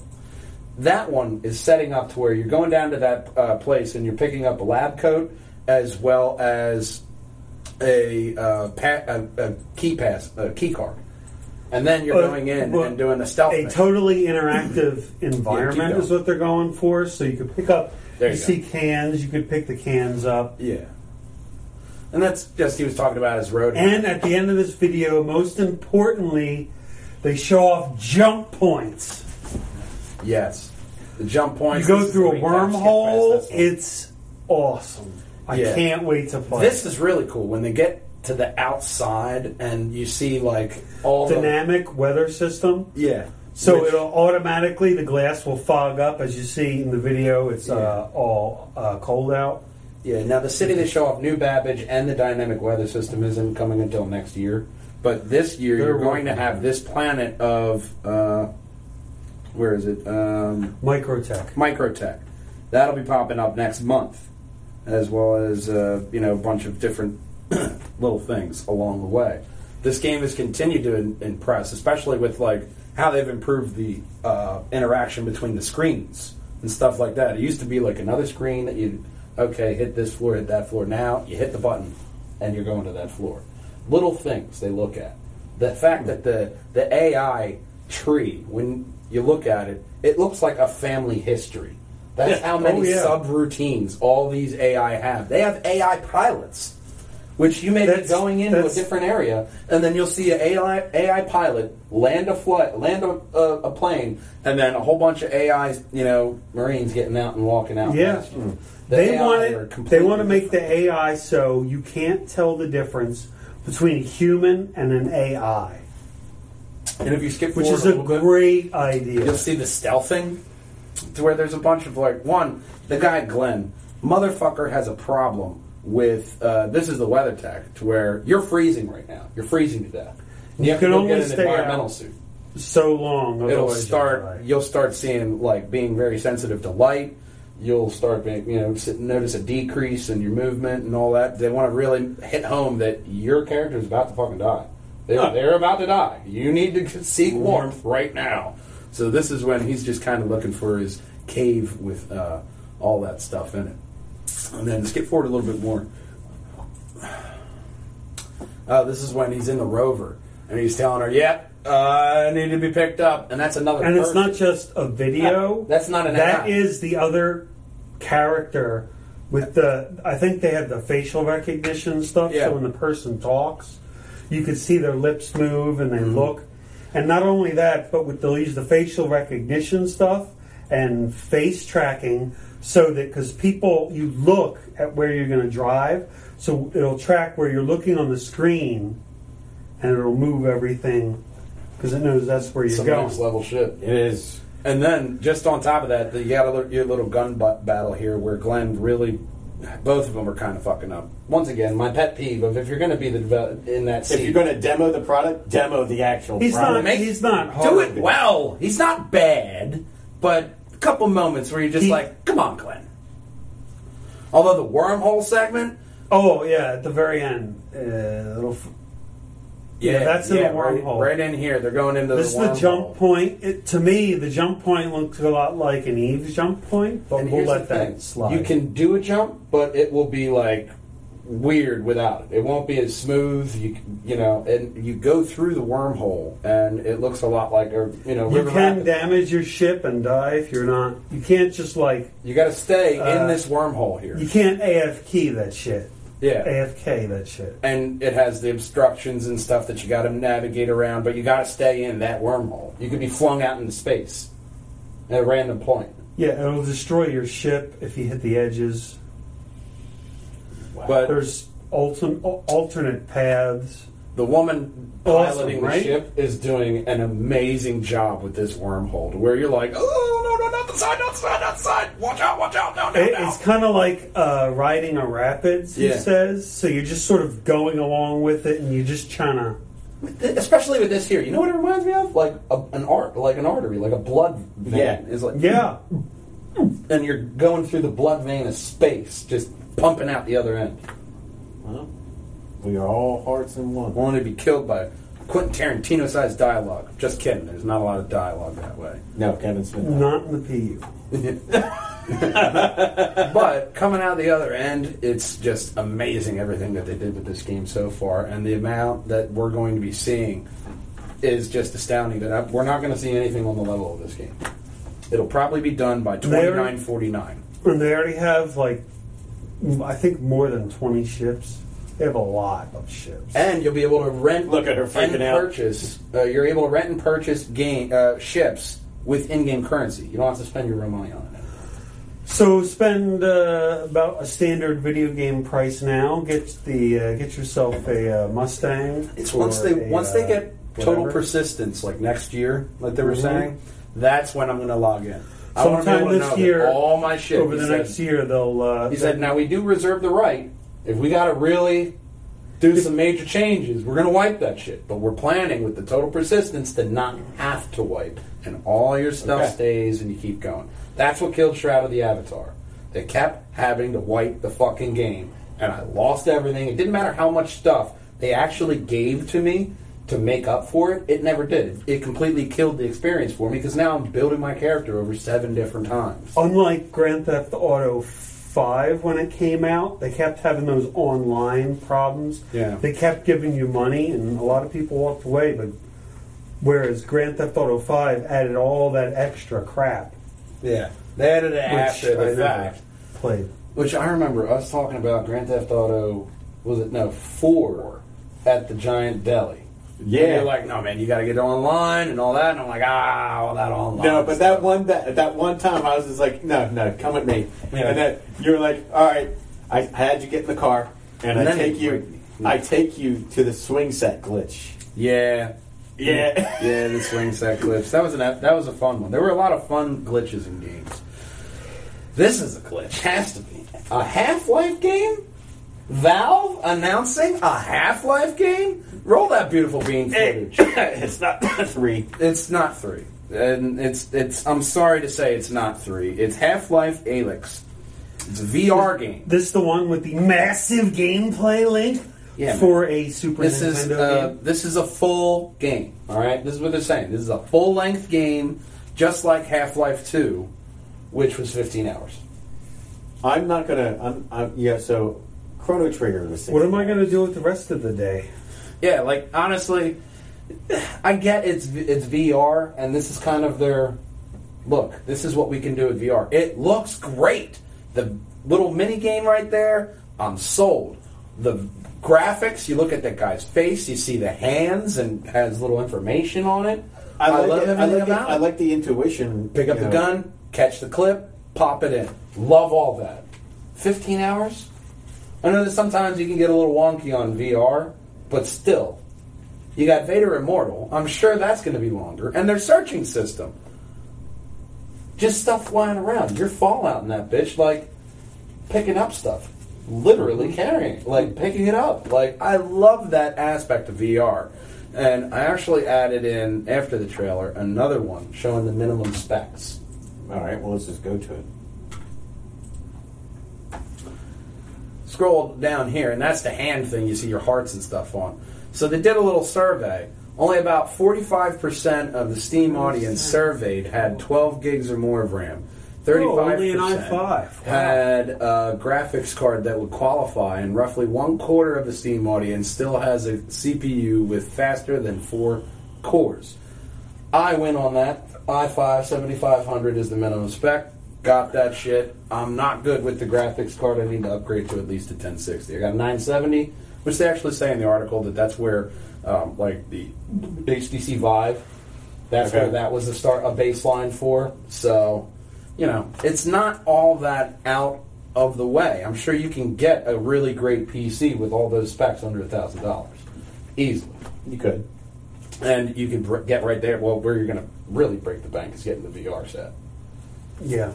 that one is setting up to where you're going down to that uh, place and you're picking up a lab coat as well as a, uh, pa- a, a key pass, a key card. And then you're going in and doing a stealth. A mission. totally interactive *clears throat* environment going. is what they're going for. So you could pick up, There you you go. see cans, you could pick the cans up. Yeah. And that's just he was talking about his road. And at the end of this video, most importantly, they show off jump points. yes, the jump points. You go this is through the a wormhole. this one. It's awesome. I Yeah. can't wait to play. This is really cool when they get to the outside and you see like all the dynamic weather system. yeah. So Which- it'll automatically the glass will fog up as you see in the video. It's Yeah. uh, all uh, cold out. yeah. Now the city they show off New Babbage and the dynamic weather system isn't coming until next year, but this year They're you're going to have this planet of uh, where is it? Um, Microtech. Microtech. That'll be popping up next month, as well as uh, you know a bunch of different *coughs* little things along the way. This game has continued to in- impress, especially with like how they've improved the uh, interaction between the screens and stuff like that. It used to be like another screen that you okay hit this floor, hit that floor. Now you hit the button and you're going to that floor. Little things they look at. the fact that the the AI tree, when you look at it, it looks like a family history. That's how many Oh, yeah. subroutines all these AI have. They have AI pilots, which you may be going into a different area, and then you'll see an AI, AI pilot land a flight, land a, a, a plane, and then a whole bunch of AI, you know, Marines getting out and walking out. Yeah. The They AI want it. They want to make the. AI so you can't tell the difference between a human and an AI, And if you skip which is a a little bit, great idea. You'll see the stealthing to where there's a bunch of like one, the guy Glenn, motherfucker has a problem with uh, this is the weather tech to where you're freezing right now. You're freezing to death. You, You have to can only get an stay environmental out. suit. so long. It'll start. You'll start seeing like being very sensitive to light. You'll start being, you know, notice a decrease in your movement and all that. They want to really hit home that your character is about to fucking die. They're, Huh. they're about to die. You need to *laughs* seek warmth right now. So this is when he's just kind of looking for his cave with uh, all that stuff in it. And then skip forward a little bit more. Uh, this is when he's in the rover and he's telling her, "Yep, uh, I need to be picked up," and that's another. and it's not just a video. That's not an That AI. is the other character with the. I think they have the facial recognition stuff. Yeah. So when the person talks, you can see their lips move and they Mm-hmm. look. And not only that, but with they'll use the facial recognition stuff and face tracking, so that because people you look at where you're going to drive, so it'll track where you're looking on the screen, and it'll move everything because it knows that's where you're some going. next level shit. It is. And then just on top of that, you got a your little gun butt battle here where Glenn really, both of them are kind of fucking up. Once again, my pet peeve of if you're going to be the devel- in that If you're going to demo the product, demo the actual He's product. not. Make- he's not hard. do it well. He's not bad, but a couple moments where you're just He- like, come on, Glenn. Although the wormhole segment, Oh yeah, at the very end, uh, little. f- Yeah, that's in the wormhole. right in here. They're going into This is the the wormhole. jump point. It, to me, the jump point looks a lot like an Eve jump point, but And we'll let the thing. that slide. You can do a jump, but it will be like weird without it. It won't be as smooth. You you know, and you go through the wormhole, and it looks a lot like a you know You can rapid. damage your ship and die if you're not. You can't just like You got to stay in Uh, this wormhole here. you can't AFK that shit. Yeah. AFK that shit. and it has the obstructions and stuff that you got to navigate around, but you got to stay in that wormhole. You could be flung out into space at a random point. Yeah, it'll destroy your ship if you hit the edges. But There's altern- alternate paths. the woman Awesome, piloting the ship is doing an amazing job with this wormhole, to where you're like, oh no, outside, outside! the side, not the side, not the side. Watch out, watch out, no, no, It, no. it's kind of like uh, riding a rapids, he Yeah. says. So you're just sort of going along with it, and you're just trying to. Especially with this here, you know what it reminds me of? Like a, an art, like an artery, like a blood vein. Yeah. Is like Yeah, and you're going through the blood vein of space, just pumping out the other end. Well, we are all hearts in one. Wanting to be killed by Quentin Tarantino sized dialogue. Just kidding. There's not a lot of dialogue that way. No, Kevin Smith. not in the PU. but coming out the other end, it's just amazing everything that they did with this game so far, and the amount that we're going to be seeing is just astounding. That I, we're not going to see anything on the level of this game. It'll probably be done by twenty nine forty nine. And they already have like, I think more than twenty ships. They have a lot of ships. And you'll be able to rent, Look at her freaking and out. purchase. Uh, you're able to rent and purchase game uh, ships with in-game currency. You don't have to spend your real money on it. So spend uh, about a standard video game price now. Get the uh, get yourself a uh, Mustang. It's once they a, once they uh, get total persistence, like next year, like they were Mhm. saying, that's when I'm going to log in. I want to be Sometime this know that year, all my shit. over the said, next year they'll. Uh, He said, "Now we do reserve the right. If we got to really do some major changes, we're going to wipe that shit. But we're planning with the total persistence to not have to wipe, and all your stuff Okay. stays, and you keep going. That's what killed Shroud of the Avatar. They kept having to wipe the fucking game, and I lost everything. It didn't matter how much stuff they actually gave to me." To make up for it, it never did. It completely killed the experience for me because now I'm building my character over seven different times. unlike Grand Theft Auto 5 when it came out, they kept having those online problems. Yeah. They kept giving you money, and a lot of people walked away. But whereas Grand Theft Auto 5 added all that extra crap, Yeah, they added it after the fact. played. Which I remember us talking about Grand Theft Auto. Was it no four at the Giant Deli? Yeah. And you're like, no man, you got to get online and all that. And I'm like, ah, all that online. No, but that one that that one time I was just like, no, no, come with me. Yeah. And then you were like, all right, I had you get in the car, and, And I take you- you, I take you to the swing set glitch. Yeah. Yeah. yeah, the swing set glitch. That was an that was a fun one. There were a lot of fun glitches in games. This is a glitch. Has to be a Half Life game. Valve announcing a Half Life game. Roll that beautiful bean footage. *laughs* it's not *laughs* three. It's not three, and it's it's. I'm sorry to say, it's not three. It's Half Life Alyx. It's a VR game. This is the one with the massive gameplay link Yeah, for a Super This Nintendo is uh, game. this is a full game. All right, this is what they're saying. This is a full length game, just like Half Life Two, which was 15 hours. I'm not gonna. I'm, I'm yeah. So Chrono Trigger was. What am I going to do with the rest of the day? Yeah, like honestly, I get it's it's VR, and this is kind of their look. This is what we can do with VR. It looks great. The little mini game right there, I'm sold. The graphics, you look at that guy's face, you see the hands, and has little information on it. I like love it. I everything like, it. about I like the intuition. Pick up you the know. gun, catch the clip, pop it in. Love all that. 15 hours? I know that sometimes you can get a little wonky on VR, but still. You got Vader Immortal. I'm sure that's going to be longer. And their searching system. Just stuff flying around. You're Fallout in that bitch, like picking up stuff. Literally carrying like picking it up. Like, I love that aspect of VR. And I actually added in, after the trailer, another one showing the minimum specs. All right. Well, let's just go to it. Scroll down here, and that's the hand thing you see your hearts and stuff on. So they did a little survey. Only about 45% of the Steam audience surveyed had 12 gigs or more of RAM. 35% Oh, only an i5. Wow. had a graphics card that would qualify, and roughly one quarter of the Steam audience still has a CPU with faster than four cores. I win on that. i5 7500 is the minimum spec. Got that shit. I'm not good with the graphics card. I need to upgrade to at least a 1060. I got a 970, which they actually say in the article that that's where, um, like the HTC Vive, that's Okay. where that was a start a baseline for. So, you know, it's not all that out of the way. I'm sure you can get a really great PC with all those specs under a thousand dollars, easily You could. and you can br- get right there. Well, where you're going to really break the bank is getting the VR set. Yeah.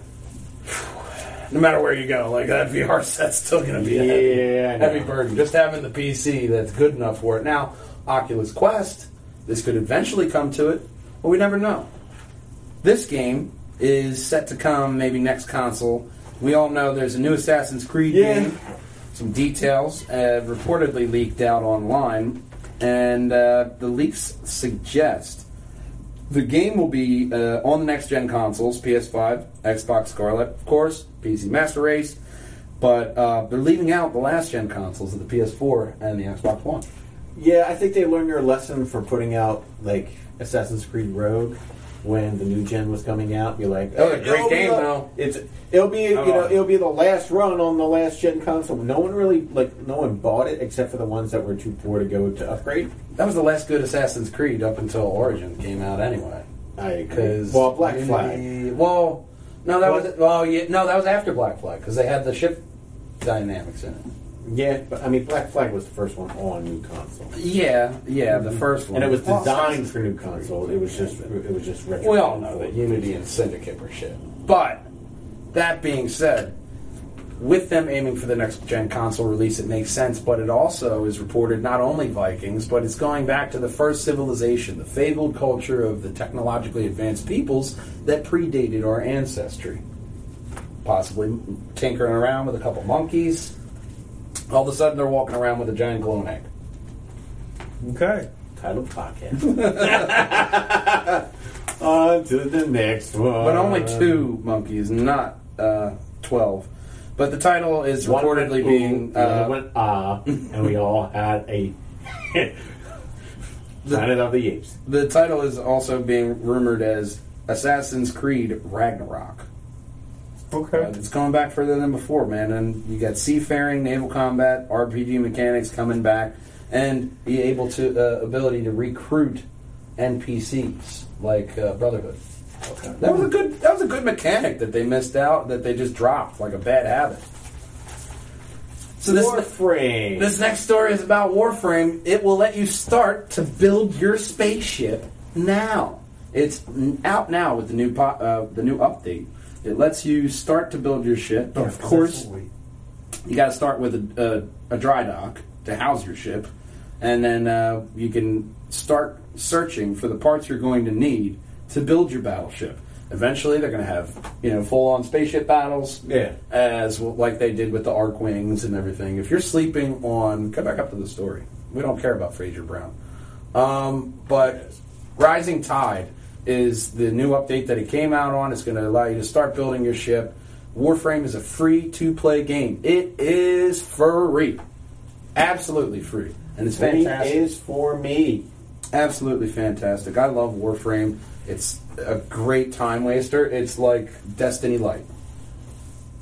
No matter where you go, like that VR set's still going to be a heavy, Yeah, I know. heavy burden. Just having the PC that's good enough for it. Now, Oculus Quest, this could eventually come to it, but we never know. This game is set to come maybe next console. We all know there's a new Assassin's Creed Yeah. game. Some details uh, reportedly leaked out online, and uh, the leaks suggest the game will be uh, on the next gen consoles PS5, Xbox Scarlett, of course, PC Master Race, but uh, they're leaving out the last gen consoles of the PS4 and the Xbox One. Yeah, I think they learned their lesson for putting out like Assassin's Creed Rogue when the new gen was coming out. Be like, oh, great game, the- though. It's it'll be you Oh. know it'll be the last run on the last gen console. No one really like no one bought it except for the ones that were too poor to go to upgrade. That was the last good Assassin's Creed up until Origin came out, anyway. I agree. Because Well, Black Flag. Well, no, that What? was well, yeah, no, that was after Black Flag because they had the ship dynamics in it. Yeah, but I mean Black Flag was the first one on new console, Yeah, yeah, the mm-hmm. first one, and it was designed for new console. It was just it was just retro. We all know that Unity and Syndicate were shit. But that being said, with them aiming for the next gen console release, it makes sense. But it also is reported not only Vikings, but it's going back to the first civilization, the fabled culture of the technologically advanced peoples that predated our ancestry. Possibly tinkering around with a couple monkeys. All of a sudden, they're walking around with a giant glowing egg. Okay. title podcast. *laughs* On to the next one. But only two monkeys, not uh, 12. But the title is One reportedly went being other uh, went ah, and we all had a *laughs* Planet of the Apes. the title is also being rumored as Assassin's Creed Ragnarok. Okay. Uh, it's going back further than before, man. And you got seafaring, naval combat, RPG mechanics coming back, and be able to uh, ability to recruit NPCs like uh, Brotherhood. Okay. That was a good. That was a good mechanic that they missed out. That they just dropped like a bad habit. So this Warframe. this next story is about Warframe. It will let you start to build your spaceship now. It's out now with the new po- uh, the new update. It lets you start to build your ship. But of course, you got to start with a, a, a dry dock to house your ship, and then uh, you can start searching for the parts you're going to need to build your battleship. Eventually, they're going to have you know full on spaceship battles, Yeah. as like they did with the Archwings and everything. If you're sleeping on, come back up to the story. We don't care about Fraser Brown, um, but Rising Tide is the new update that it came out on. It's going to allow you to start building your ship. Warframe is a free to play game. It is free, absolutely free, and it's Free fantastic. is for me. Absolutely fantastic. I love Warframe. It's a great time waster. It's like Destiny Light.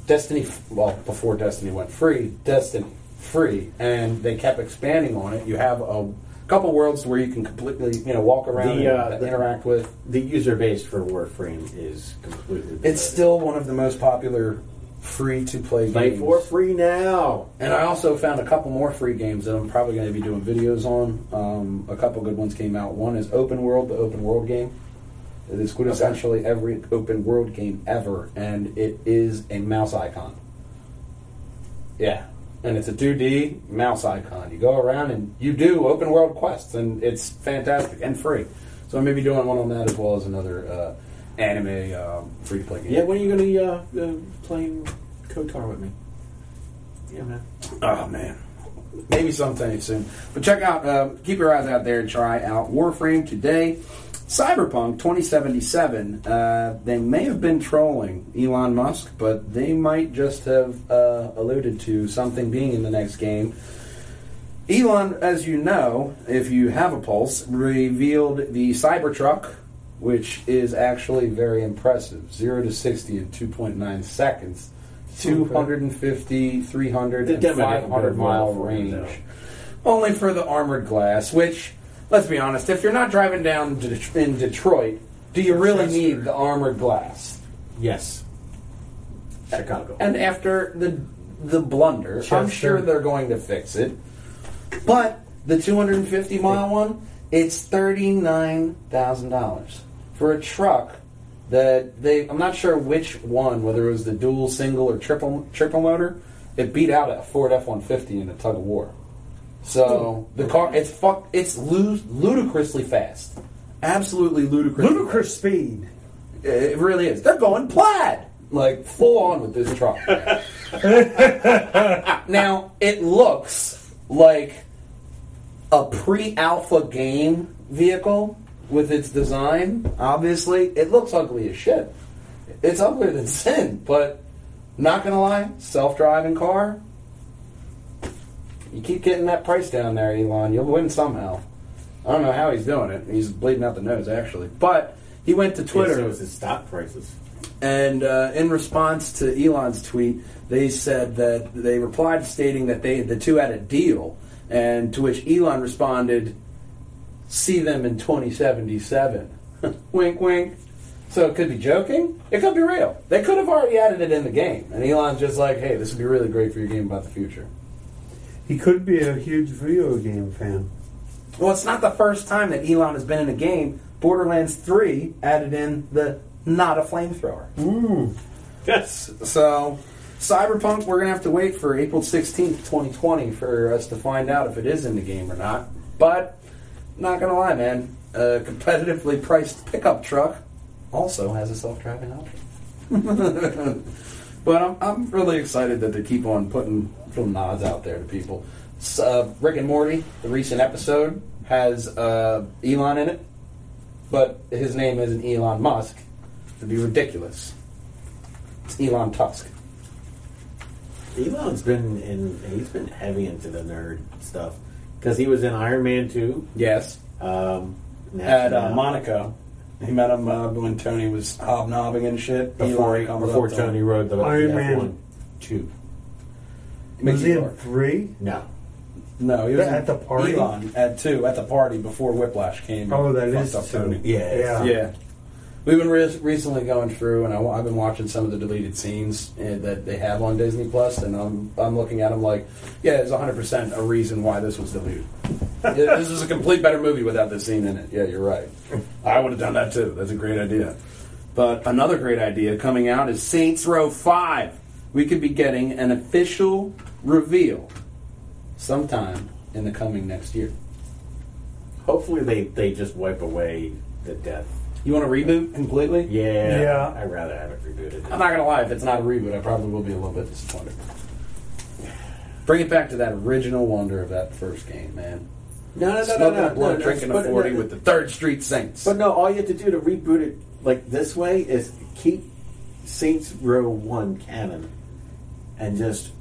Destiny, well, before Destiny went free, Destiny free, and they kept expanding on it. You have a couple worlds where you can completely, you know, walk around The, and uh, the- interact with. The user base for Warframe is completely. It's still one of the most popular free to play play games. for free now. And I also found a couple more free games that I'm probably going to be doing videos on. Um, a couple good ones came out. One is Open World, the open world game. It is quintessentially every open world game ever, and it is a mouse icon. Yeah, and it's a 2D mouse icon. You go around and you do open world quests, and it's fantastic and free. So I may be doing one on that as well as another uh, anime um, free to play game. Yeah, when are you going to uh, uh, playing KOTOR with me? Yeah, man. Oh man, maybe sometime soon. But check out, uh, keep your eyes out there and try out Warframe today. Cyberpunk 2077. Uh, they may have been trolling Elon Musk, but they might just have uh, alluded to something being in the next game. Elon, as you know, if you have a pulse, revealed the Cybertruck, which is actually very impressive. 0 to 60 in 2.9 seconds. 250, 300, and definitely have a 500 mile model for it, range. Only for the armored glass, which, let's be honest, if you're not driving down Det- in Detroit, do you really Chester. need the armored glass? Yes. Chicago. And after the the blunder, I'm Chester. sure they're going to fix it. But the 250 mile one, it's thirty nine thousand dollars for a truck that they. I'm not sure which one, whether it was the dual, single, or triple triple motor. It beat out a Ford F one fifty in a tug of war. So the car, it's fuck, it's ludicrously fast, absolutely ludicrous. Ludicrous speed. It really is. They're going plaid, like full on with this truck. *laughs* now it looks like a pre-alpha game vehicle with its design. Obviously, it looks ugly as shit. It's uglier than sin, but not gonna lie, self-driving car. You keep getting that price down there, Elon. You'll win somehow. I don't know how he's doing it. He's bleeding out the nose, actually. But he went to Twitter. Twitter was his stock prices. And uh, in response to Elon's tweet, they said that they replied stating that they the two had a deal, and to which Elon responded, "See them in 2077." *laughs* wink, wink. So it could be joking. It could be real. They could have already added it in the game, and Elon's just like, "Hey, this would be really great for your game about the future." He could be a huge video game fan. Well, it's not the first time that Elon has been in a game. Borderlands 3 added in the not a flamethrower. Mm. Yes. So, Cyberpunk, we're going to have to wait for April 16th, 2020 for us to find out if it is in the game or not. But, not going to lie, man, a competitively priced pickup truck also has a self driving option. *laughs* but I'm, I'm really excited that they keep on putting little nods out there to people. Uh, Rick and Morty, the recent episode, has uh, Elon in it, but his name isn't Elon Musk. It'd be ridiculous. It's Elon Tusk. Elon's been in. He's been heavy into the nerd stuff because he was in Iron Man two. Yes. Um, At uh, Monaco. He met him uh, when Tony was hobnobbing and shit. before Elon comes before up to him. Tony rode the Iron the Man. F1 two. Was he in three? No, No, he was At in- the party? Elon at two at the party before Whiplash came. Oh, that and is fucked up two. Tony. Yeah, Yeah. Yeah, we've been re- recently going through, and I, have been watching some of the deleted scenes uh, that they have on Disney Plus, and I'm I'm looking at them like, yeah, there's 100 percent a reason why this was deleted. *laughs* Yeah, this is a complete better movie without this scene in it. Yeah, you're right. I would have done that too. That's a great idea. But another great idea coming out is Saints Row 5. We could be getting an official reveal sometime in the coming next year. hopefully they they just wipe away the death. You want to reboot completely? Yeah, Yeah. I'd rather have it rebooted. I'm not gonna lie, if it's not a reboot, I probably will be a little bit disappointed. Bring it back to that original wonder of that first game, man. No, no, no, no, Smoking no, a blunt, no, drinking but- a forty no, with the Third Street Saints. But no, all you have to do to reboot it like this way is keep Saints Row One canon, and just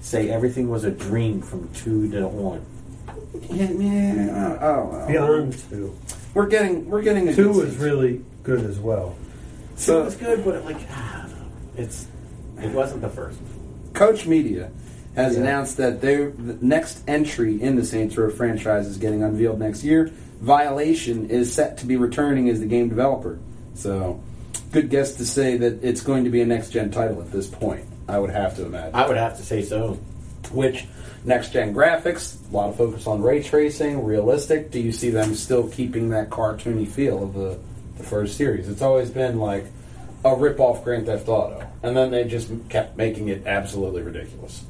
say everything was a dream from two to one. yeah, yeah, oh, oh, oh. well. Beyond two. We're getting, we're getting a Two good was season. really good as well. So it was good, but like I it's it wasn't the first. Koch Media has Yeah. announced that their the next entry in the Saints Row franchise is getting unveiled next year. Volition is set to be returning as the game developer. So, good guess to say that it's going to be a next gen title at this point. I would have to imagine. I would have to say so. Which next gen graphics, a lot of focus on ray tracing, realistic. Do you see them still keeping that cartoony feel of the, the first series? It's always been like a rip off Grand Theft Auto, and then they just kept making it absolutely ridiculous.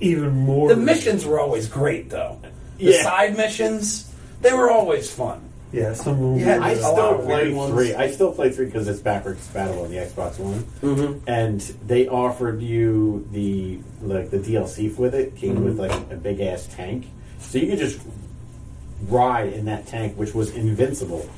Even more. The missions were always great, though. The Yeah. side missions, they were always fun. Yeah, some of them. Yeah, were- I a lot still of weird play ones. three. I still play three because it's backwards compatible on the Xbox One. Mm-hmm. And they offered you the like the DLC with it came with like a big ass tank, so you could just ride in that tank, which was invincible,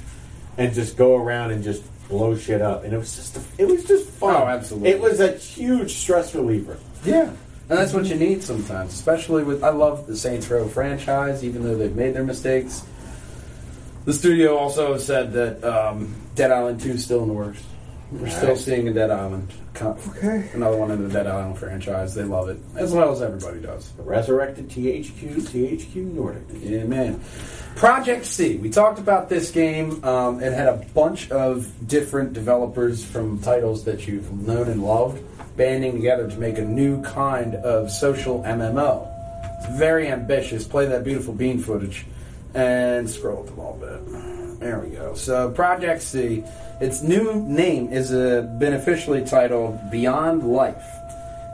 and just go around and just blow shit up. And it was just it was just fun. Oh, absolutely. It was a huge stress reliever. Yeah. And that's what you need sometimes, especially with. I love the Saints Row franchise, even though they've made their mistakes. The studio also said that um, Dead Island 2 is still in the works. We're still seeing a Dead Island. Okay. Another one in the Dead Island franchise. They love it, as well as everybody does. Resurrected THQ, THQ Nordic. Yeah, man. Project C. We talked about this game. Um, it had a bunch of different developers from titles that you've known and loved banding together to make a new kind of social MMO. It's very ambitious. Play that beautiful bean footage and scroll up a little bit. There we go. So, Project C. Its new name is uh, been officially titled Beyond Life.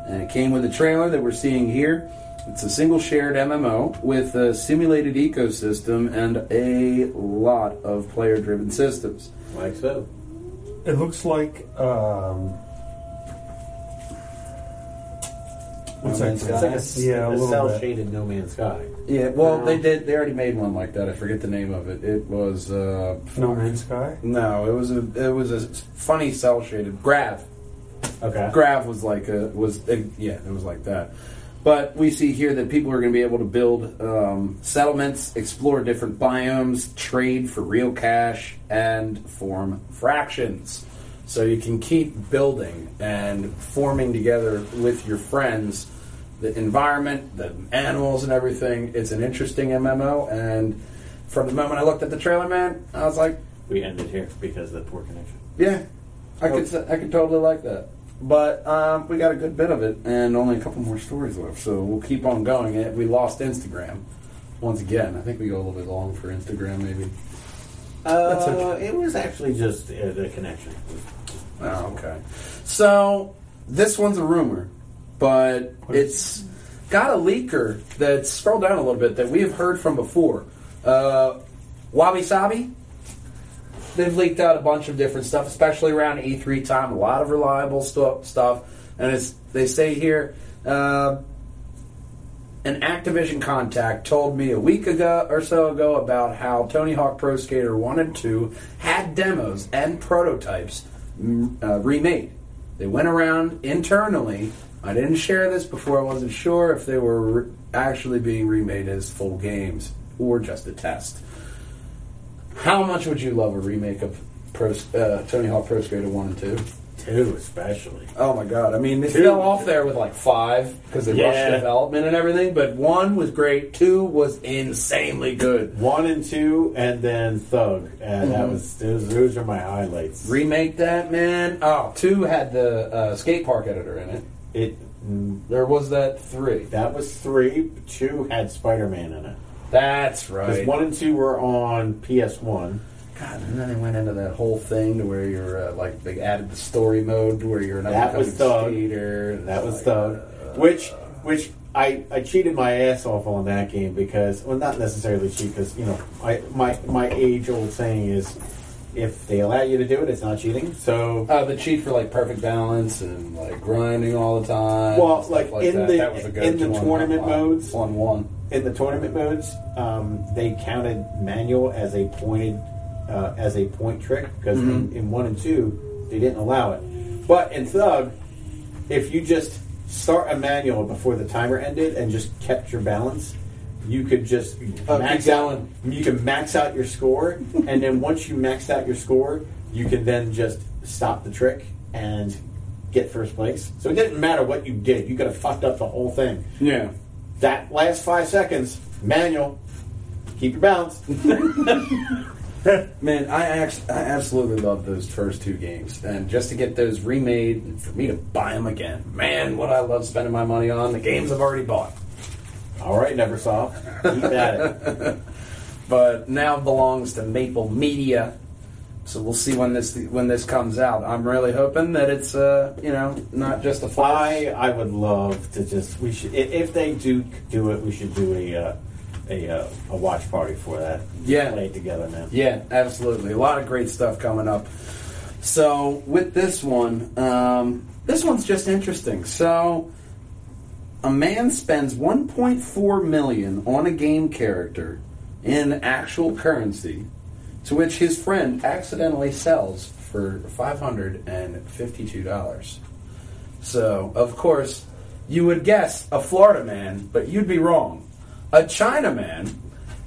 And it came with a trailer that we're seeing here. It's a single shared MMO with a simulated ecosystem and a lot of player driven systems. Like so. It looks like. Um, what's No that? Man's It's like a, s- Yeah, a a little cell bit. shaded No Man's Sky. Yeah, well, No. they did. They already made one like that. I forget the name of it. It was uh, No Man's Sky. no, it was a it was a funny cell shaded Grav. Okay. Grav was like a was a, yeah, it was like that. But we see here that people are going to be able to build um, settlements, explore different biomes, trade for real cash, and form fractions. So you can keep building and forming together with your friends the environment, the animals, and everything. It's an interesting MMO, and from the moment I looked at the trailer, man, I was like, We ended here because of the poor connection. yeah, I could I could totally like that. But um, we got a good bit of it, and only a couple more stories left, so we'll keep on going. Eh, We lost Instagram once again. I think we go a little bit long for Instagram, maybe. That's Uh, it was actually just uh, the connection. Oh, okay. So this one's a rumor, but it's got a leaker that scroll down a little bit that we have heard from before. Uh, Wabi Sabi. They've leaked out a bunch of different stuff, especially around E3 time. A lot of reliable stu- stuff, and it's they say here. Uh, an Activision contact told me a week ago or so ago about how Tony Hawk Pro Skater 1 and 2 had demos and prototypes mm, uh, remade. they went around internally. I didn't share this before. I wasn't sure if they were re- actually being remade as full games or just a test. How much would you love a remake of Pro, uh, Tony Hawk Pro Skater 1 and 2? Two, especially. Oh my god! I mean, they Two. fell off there with like five because they rushed development and everything. But one was great. Two was insanely good. One and two, and then Thug. And that Mhm. was those, those are my highlights. Remake that, man. Oh, two had the uh, skate park editor in it. It mm, There was that three. that was three. Two had Spider Man in it. That's right. Because right. one and two were on PS One. God, and then they went into that whole thing to where you're uh, like they added the story mode to where you're an That was Thug. skater. and That was like, Thug. uh, Which which I, I cheated my ass off on that game because well not necessarily cheat because you know I my my age old saying is if they allow you to do it it's not cheating so Uh, the cheat for like perfect balance and like grinding all the time. Well, stuff like, in that. the- that was a in the tournament on- modes- on one. in the tournament modes, um, they counted manual as a pointed uh, as a point trick because in, Mhm. in one and two they didn't allow it. But in Thug, if you just start a manual before the timer ended and just kept your balance, you could just Oh, max out. You can max out your score, *laughs* and then once you maxed out your score, you can then just stop the trick and get first place. So it didn't matter what you did; you could have fucked up the whole thing Yeah. that last five seconds, manual, keep your balance. *laughs* *laughs* Man, I actually, I absolutely love those first two games, and just to get those remade and for me to buy them again, man, what I love spending my money on the games I've already bought. All right, Neversoft, keep at it. But now belongs to Maple Media, so we'll see when this when this comes out. I'm really hoping that it's uh you know not just a flash. I I would love to just we should if they do do it, we should do a uh, a uh, a watch party for that. Yeah. play it together, man. Yeah, absolutely. A lot of great stuff coming up. So with this one, um, this one's just interesting. So a man spends 1.4 million on a game character in actual currency, to which his friend accidentally sells for 552 dollars. So of course, you would guess a Florida man, but you'd be wrong. A China man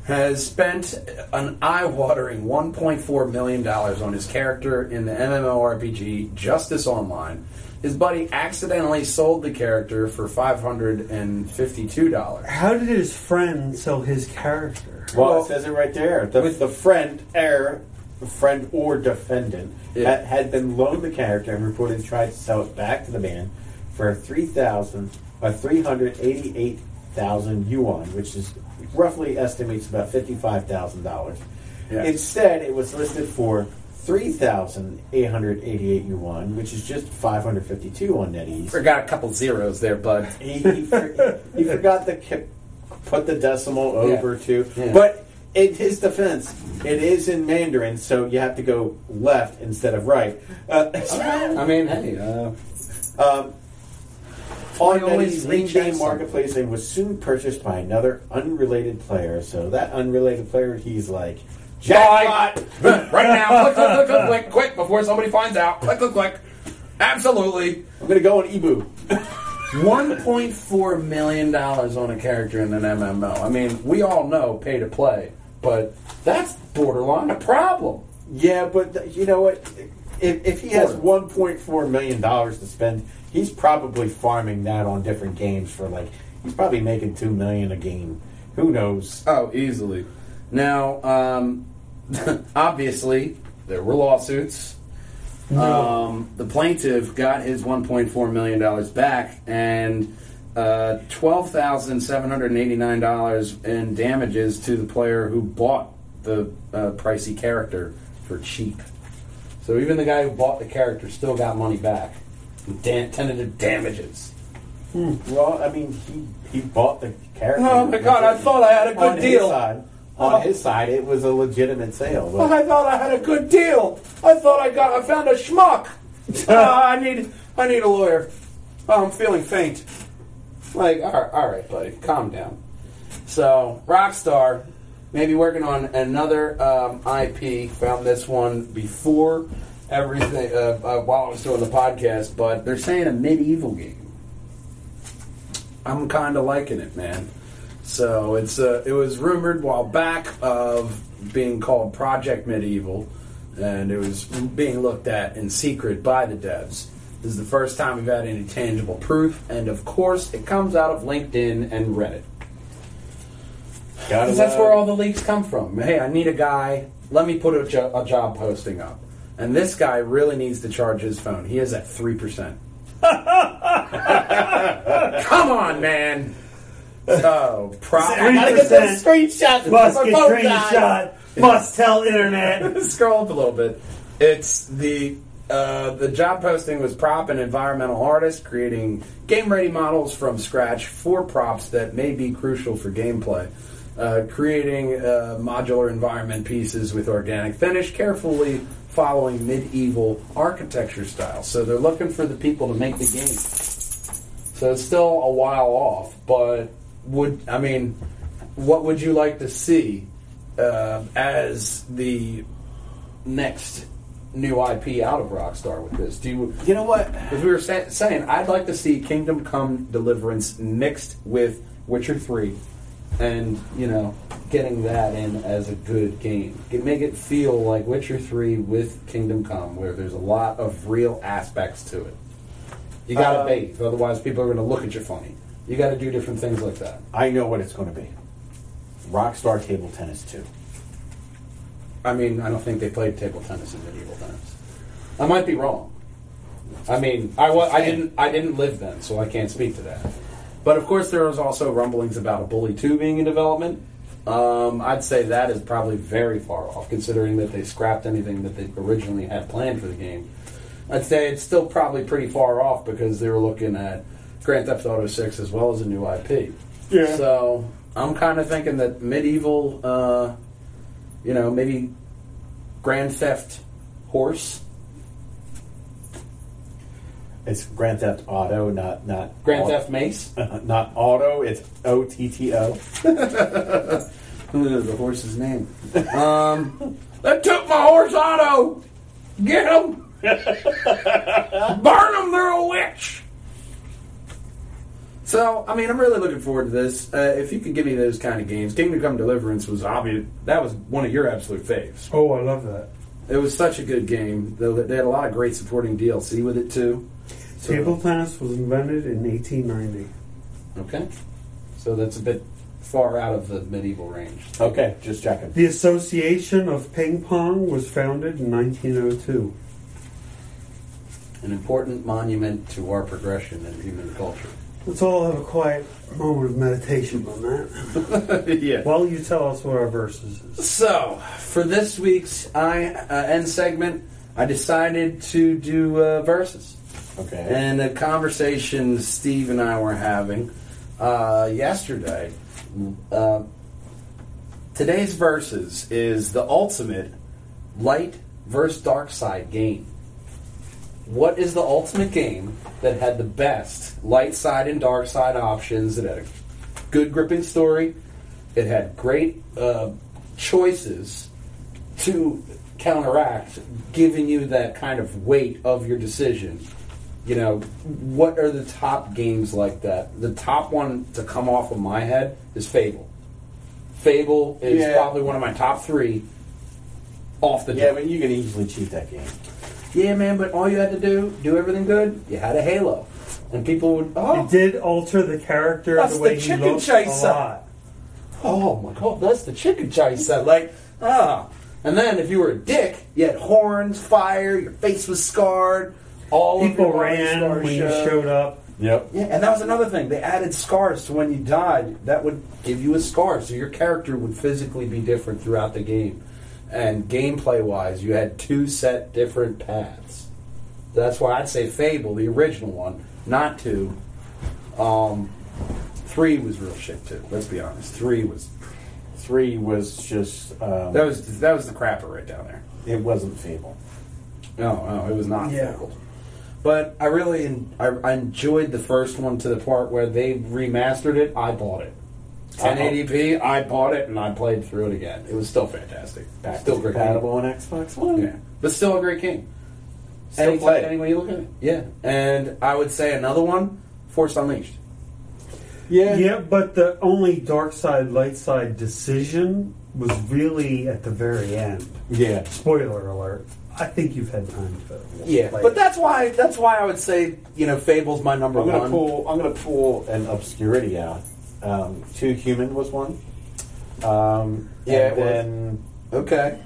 has spent an eye-watering 1.4 million dollars on his character in the MMORPG Justice Online. His buddy accidentally sold the character for five hundred and fifty-two dollars. How did his friend sell his character? Well, Well, it says it right there. The, with- the friend, heir, friend or defendant Yeah. had, had been loaned the character and reportedly tried to sell it back to the man for three thousand, uh, three hundred eighty-eight thousand yuan, which is roughly estimates about fifty-five thousand dollars. Yeah. Instead, it was listed for three thousand eight hundred eighty-eight yuan, which is just five hundred fifty-two on NetEase. Forgot a couple zeros there, bud. He, he, for, he forgot to put the decimal over to. Yeah. But in his defense, it is in Mandarin, so you have to go left instead of right. Uh, *laughs* I mean, hey, uh, um, always in-game marketplace and was soon purchased by another unrelated player. So that unrelated player, he's like, jackpot! right now, click, click, click, click, click, quick before somebody finds out. Click, click, click. Absolutely. I'm gonna go on Ebu. $1.4 million on a character in an MMO. I mean, we all know pay to play, but that's borderline a problem. Yeah, but th- you know what? If, if he has 1.4 million dollars to spend, he's probably farming that on different games for like he's probably making two million a game. Who knows? Oh, easily. Now, um, *laughs* obviously, there were lawsuits. Um, the plaintiff got his $1.4 million back and uh, $12,789 in damages to the player who bought the uh, pricey character for cheap. So even the guy who bought the character still got money back. Da- tentative damages. Well, I mean, he he bought the character. Oh my God, I thought I had a good on deal. His side, on Oh. his side, it was a legitimate sale. Oh, But I thought I had a good deal. I thought I got. I found a schmuck. Ah, *laughs* I need. I need a lawyer. Oh, I'm feeling faint. Like, all right, all right, buddy, calm down. So, Rockstar, maybe working on another um, IP. Found this one before everything uh, uh, while I was doing the podcast, but they're saying a medieval game. I'm kind of liking it, man. So it's uh, it was rumored while back of being called Project Medieval, and it was being looked at in secret by the devs. This is the first time we've had any tangible proof, and of course, it comes out of LinkedIn and Reddit. Because that's where all the leaks come from. Hey, I need a guy. Let me put a, jo- a job posting up. And this guy really needs to charge his phone. He is at 3%. *laughs* Come on, man. So, pro- I gotta get that screenshot. Must get screenshot. Must tell internet. *laughs* scroll up a little bit. It's the uh, the job posting was prop and environmental artist creating game ready models from scratch for props that may be crucial for gameplay. Uh, creating uh, modular environment pieces with organic finish, carefully following medieval architecture style. So they're looking for the people to make the game. So it's still a while off, but would I mean, what would you like to see uh, as the next new IP out of Rockstar with this? Do you? You know what? As we were sa- saying, I'd like to see Kingdom Come Deliverance mixed with Witcher Three, and you know, getting that in as a good game. Get- Make it feel like Witcher Three with Kingdom Come, where there's a lot of real aspects to it. You got to Um, bathe, otherwise people are going to look at you funny. You got to do different things like that. I know what it's going to be. Rockstar Table Tennis 2. I mean, I don't think they played table tennis in medieval times. I might be wrong. I mean, I, wa- I didn't I didn't live then, so I can't speak to that. But of course, there was also rumblings about a Bully Two being in development. Um, I'd say that is probably very far off, considering that they scrapped anything that they originally had planned for the game. I'd say it's still probably pretty far off because they were looking at Grand Theft Auto Six as well as a new IP. Yeah. So I'm kind of thinking that medieval, uh, you know, maybe Grand Theft Horse, It's Grand Theft Auto, not not Grand au- Theft Mace. *laughs* not Auto. It's O T T O. *laughs* Who knows the horse's name? *laughs* Um, they took my horse Otto. Get him! Burn him! They're a witch. So, I mean, I'm really looking forward to this. Uh, if you could give me those kind of games, Kingdom Come Deliverance was obvious. That was one of your absolute faves. Oh, I love that. It was such a good game. They they had a lot of great supporting DLC with it too. So- Table tennis was invented in 1890. Okay. So that's a bit far out of the medieval range. Okay, just checking. The Association of Ping Pong was founded in 1902. An important monument to our progression in human culture. Let's all have a quiet moment of meditation on that. *laughs* yeah. While you tell us what our verses is. So, for this week's I uh, end segment, I decided to do uh, verses. Okay. And a conversation Steve and I were having uh, yesterday. Uh, today's verses is the ultimate light versus dark side game. What is the ultimate game that had the best light side and dark side options? It had a good gripping story. It had great uh, choices to counteract, giving you that kind of weight of your decision. You know, what are the top games like that? The top one to come off of my head is Fable. Fable is Yeah. probably one of my top three off the yeah, jump. but you can easily cheat that game. Yeah, man, but all you had to do, do everything good, you had a Halo. And people would, oh, It did alter the character That's the the way he chicken looked chaser. a lot. oh my god, that's the Chicken Chase chaser. Like, ah. And then if you were a dick, you had horns, fire, your face was scarred, all of People your ran scars when you showed. showed up. Yep. Yeah, and that was another thing. They added scars to when you died. That would give you a scar, so your character would physically be different throughout the game. And gameplay wise, you had two set different paths. That's why I'd say Fable, the original one, not two. Um, three was real shit too. Let's be honest. Three was Three was just. Um, that was that was the crapper right down there. it wasn't Fable. No, no, it was not Yeah. Fable. But I really en- I, I enjoyed the first one to the part where they remastered it. I bought it. 1080p. I bought it and I played through it again. It was still fantastic. Back still to great. compatible on Xbox One. Yeah, but still a great game. Still any, play. any way you look at it. Yeah, and I would say another one, Force Unleashed. Yeah. Yeah, but the only dark side, light side decision was really at the very end. Yeah. Spoiler alert. I think you've had time to. Yeah, play but that's why that's why I would say you know Fable's my number I'm gonna one. pull. I'm gonna pull an obscurity out. Um, Too Human was one. Um, Yeah, and it was. then Okay.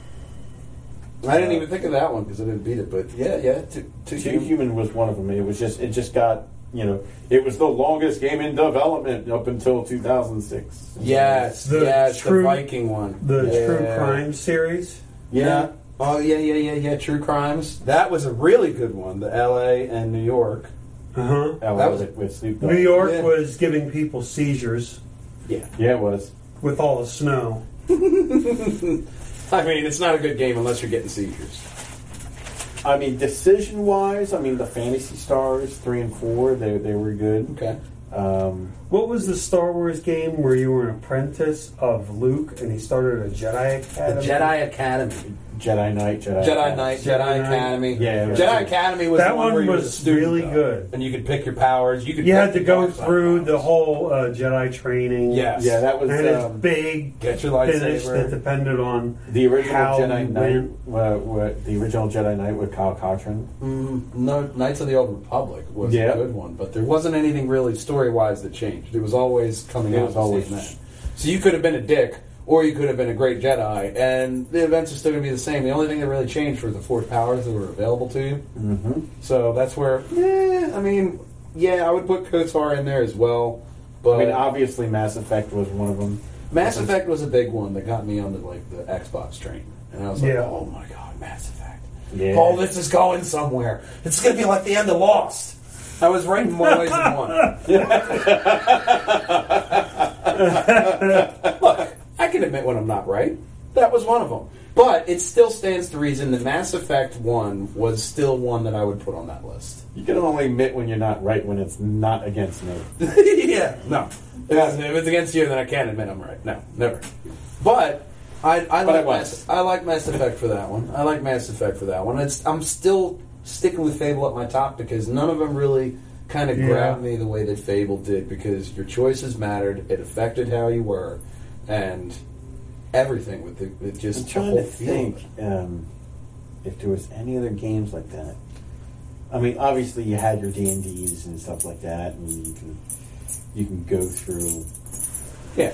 I didn't even think of that one because I didn't beat it, but yeah, yeah, two, two, Too Human. Human was one of them. It was just it just got you know it was the longest game in development up until 2006. Yes, The yes, true- the Viking one. the yeah. True Crime series. Yeah. Oh yeah, yeah, yeah, yeah. True Crimes. That was a really good one. The L.A. and New York. Uh huh. That That was was- it with Snoop Dogg. New York Yeah. was giving people seizures Yeah. Yeah, it was. with all the snow. *laughs* I mean, it's not a good game unless you're getting seizures. I mean, decision wise, I mean the Phantasy Stars three and four they they were good. Okay. Um, What was the Star Wars game where you were an apprentice of Luke and he started a Jedi Academy? The Academy? Jedi Academy. Jedi Knight, Jedi Jedi Knight, Jedi Jedi, Knight. Academy. Yeah, was Jedi good. Academy was That the one, one where you were was student, really though. good. and you could pick your powers. You could. You had to go dark side through the whole uh, Jedi training. Yes. Yeah, that was and it's um, big Get your finish that depended on the original how Jedi Knight. Uh, what, the original Jedi Knight with Kyle Katarn. Mm, no, Knights of the Old Republic was Yeah. a good one, but there wasn't anything really story wise that changed. It was always coming It out was always- same man. So you could have been a dick, or you could have been a great Jedi, and the events are still going to be the same. The only thing that really changed were the Force powers that were available to you. Mm-hmm. So that's where, yeah, I mean, yeah, I would put KOTOR in there as well. But I mean, obviously, Mass Effect was one of them. Mass Effect was a big one that got me onto like the Xbox train, and I was like, Yeah. oh my god, Mass Effect. Yeah. All this is going somewhere. It's going to be like the end of Lost. I was right in more ways than one. *laughs* Look, I can admit when I'm not right. That was one of them. But it still stands to reason the Mass Effect 1 was still one that I would put on that list. You can only admit when you're not right when it's not against me. *laughs* yeah, no. If it's, if it's against you, then I can't admit I'm right. No, never. But I, I But like. Mass, I like Mass Effect for that one. I like Mass Effect for that one. It's, I'm still sticking with Fable at my top because none of them really kind of Yeah. grabbed me the way that Fable did because your choices mattered. It affected how you were, and everything with the with just I'm the trying whole to think um, if there was any other games like that. I mean, obviously you had your D and D's and stuff like that, and you can you can go through. Yeah,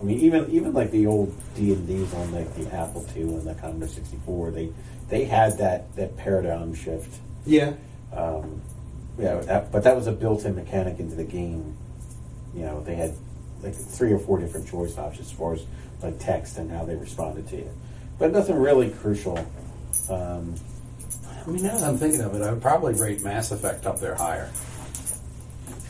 I mean, even even like the old D and D's on like the Apple II and the Commodore sixty four, they they had that that paradigm shift. yeah. Um, yeah, that, but that was a built-in mechanic into the game. You know, they had like three or four different choice options as far as like text and how they responded to you, but nothing really crucial. Um, I mean, now that I'm thinking of it, I would probably rate Mass Effect up there higher.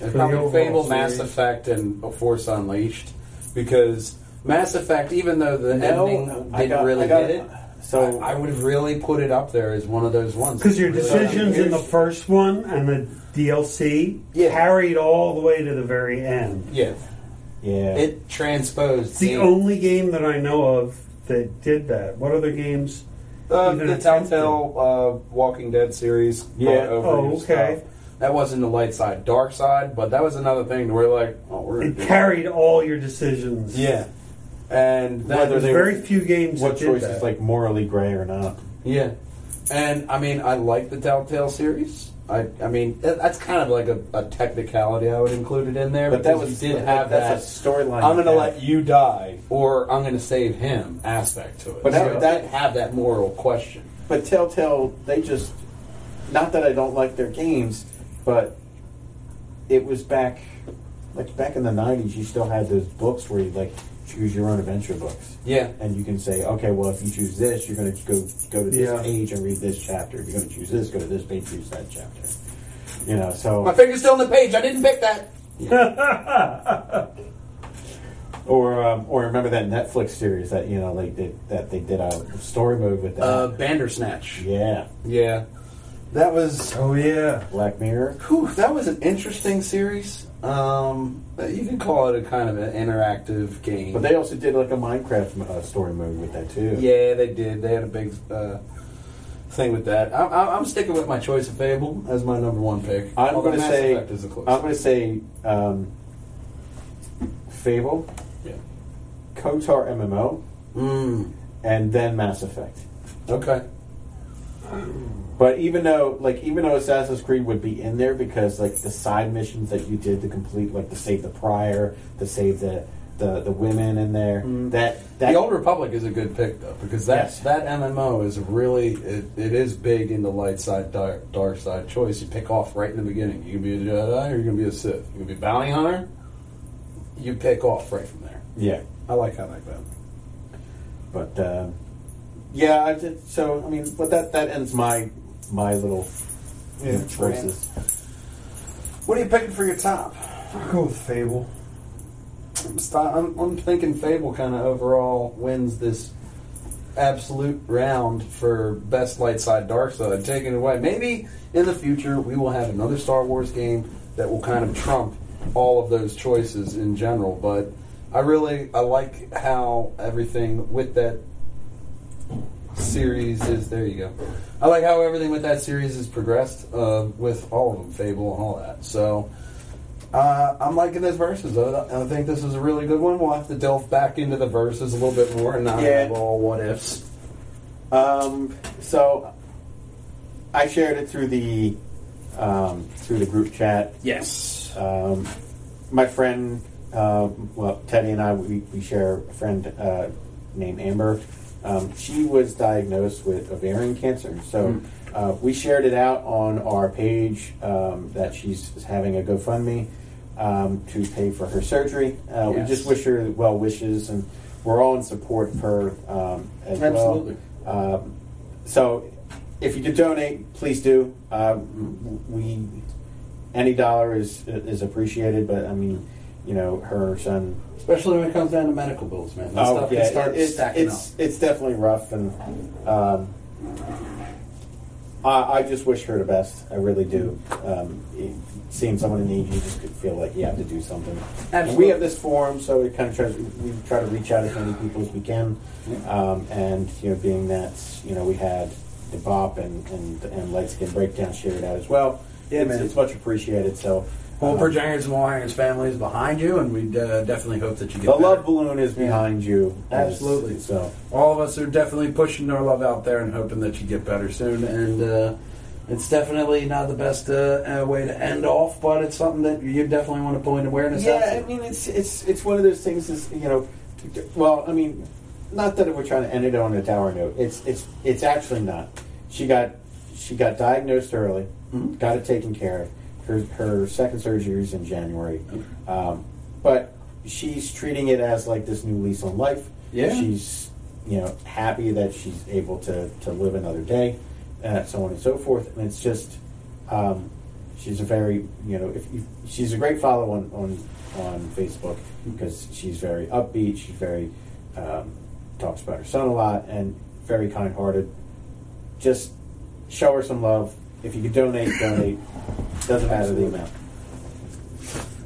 the probably overall Fable, Mass. Effect, and Force Unleashed because Mass Effect, even though the ending didn't got- really I got- hit it, So I, I would have really put it up there as one of those ones. Because your Really- decisions in the first one and the DLC Yeah. carried all the way to the very end. yeah, yeah, it transposed. It's the game. only game that I know of that did that. What other games? Uh, the attempted. Telltale uh, Walking Dead series. Yeah. Oh, okay. stuff. That wasn't the light side, dark side, but that was another thing where like, oh, we're It do carried all your decisions. Yeah, and that, Whether There's they very few games what that did choice that. is like morally gray or not? Yeah, and I mean, I like the Telltale series. I, I mean, that's kind of like a, a technicality I would include it in there. But that because was you did have that. storyline. I'm going to let you die, or I'm going to save him aspect to it. But so that- it that- have that moral question. But Telltale, they just not that I don't like their games, but it was back like back in the '90s. You still had those books where you like choose your own adventure books, Yeah, and you can say, okay, well, if you choose this, you're going to go go to this Yeah. page and read this chapter. If you're going to choose this, go to this page, choose that chapter. You know, so my finger's still on the page. I didn't pick that. *laughs* or um, or remember that Netflix series that you know like they, that they did a story mode with that. Uh, Bandersnatch. yeah, Yeah, that was. oh yeah. Black Mirror. Whew, that was an interesting series. Um, you can call it a kind of an interactive game. But they also did like a Minecraft uh, story mode with that too. Yeah, they did. They had a big uh, thing with that. I'm, I'm I'm sticking with my choice of Fable as my number one pick. I'm going to say. I'm going to say um, Fable, yeah. KOTOR MMO, Mm, and then Mass Effect. okay. But even though, like, even though Assassin's Creed would be in there because, like, the side missions that you did to complete, like, to save the prior, to save the the, the women in there, that that the Old Republic is a good pick though because that Yes. that MMO is really it, it is big into light side dark, dark side choice. You pick off right in the beginning. You can be a Jedi or you can be a Sith. You can be a bounty hunter. You pick off right from there. yeah. I like how that goes. But um, yeah, I did, so I mean, but that that ends my my little you know, Yeah, choices. What are you picking for your top? I'll go with Fable. I'm, st- I'm, I'm thinking Fable kind of overall wins this absolute round for best light side, dark side. Taking it away. Maybe in the future we will have another Star Wars game that will kind of trump all of those choices in general. But I really I like how everything with that series is. There you go. I like how everything with that series has progressed uh, with all of them, Fable and all that. So. Uh, I'm liking this verses. I, I think this is a really good one. We'll have to delve back into the verses a little bit more and not Yeah. have all what ifs. Um, so I shared it through the um, through the group chat. Yes. Um, my friend, uh, well, Teddy and I, we, we share a friend uh, named Amber. Um, she was diagnosed with ovarian cancer, so Mm. uh, we shared it out on our page um, that she's having a GoFundMe um, to pay for her surgery. Uh, We just wish her well wishes, and we're all in support of her um, as Absolutely. well. Um, so, if you could donate, please do. Um, we any dollar is is appreciated, but I mean, you know, her son. Especially when it comes down to medical bills, man. That stuff can start Oh, it- it's, stacking it's, up. it's definitely rough, and um, I, I just wish her the best. I really do. Um, it- seeing someone in need, you just could feel like you have to do something. We have this forum, so we kind of try. We try to reach out as many people as we can, um, and you know, being that you know we had the Bop and and, and Light Skin Breakdown shared out as well. Yeah, it's, man. it's much appreciated. So. Well, um, Projangers and family is behind you, and we uh, definitely hope that you get the better. love balloon is behind you. Absolutely. So All of us are definitely pushing our love out there and hoping that you get better soon. And uh, it's definitely not the best uh, uh, way to end off, but it's something that you definitely want to point awareness out Yeah, to. I mean, it's it's it's one of those things. Is you know, well, I mean, not that we're trying to end it on a tower note. It's it's it's actually not. She got she got diagnosed early, Mhm. got it taken care of. Her her second surgery is in January, um, but she's treating it as like this new lease on life. Yeah. she's you know happy that she's able to to live another day, uh, so on and so forth. And it's just. Um, she's a very you know if you, she's a great follow on on on Facebook because she's very upbeat. She's very um, talks about her son a lot and very kind hearted. Just show her some love. If you could donate, donate. Doesn't matter the amount.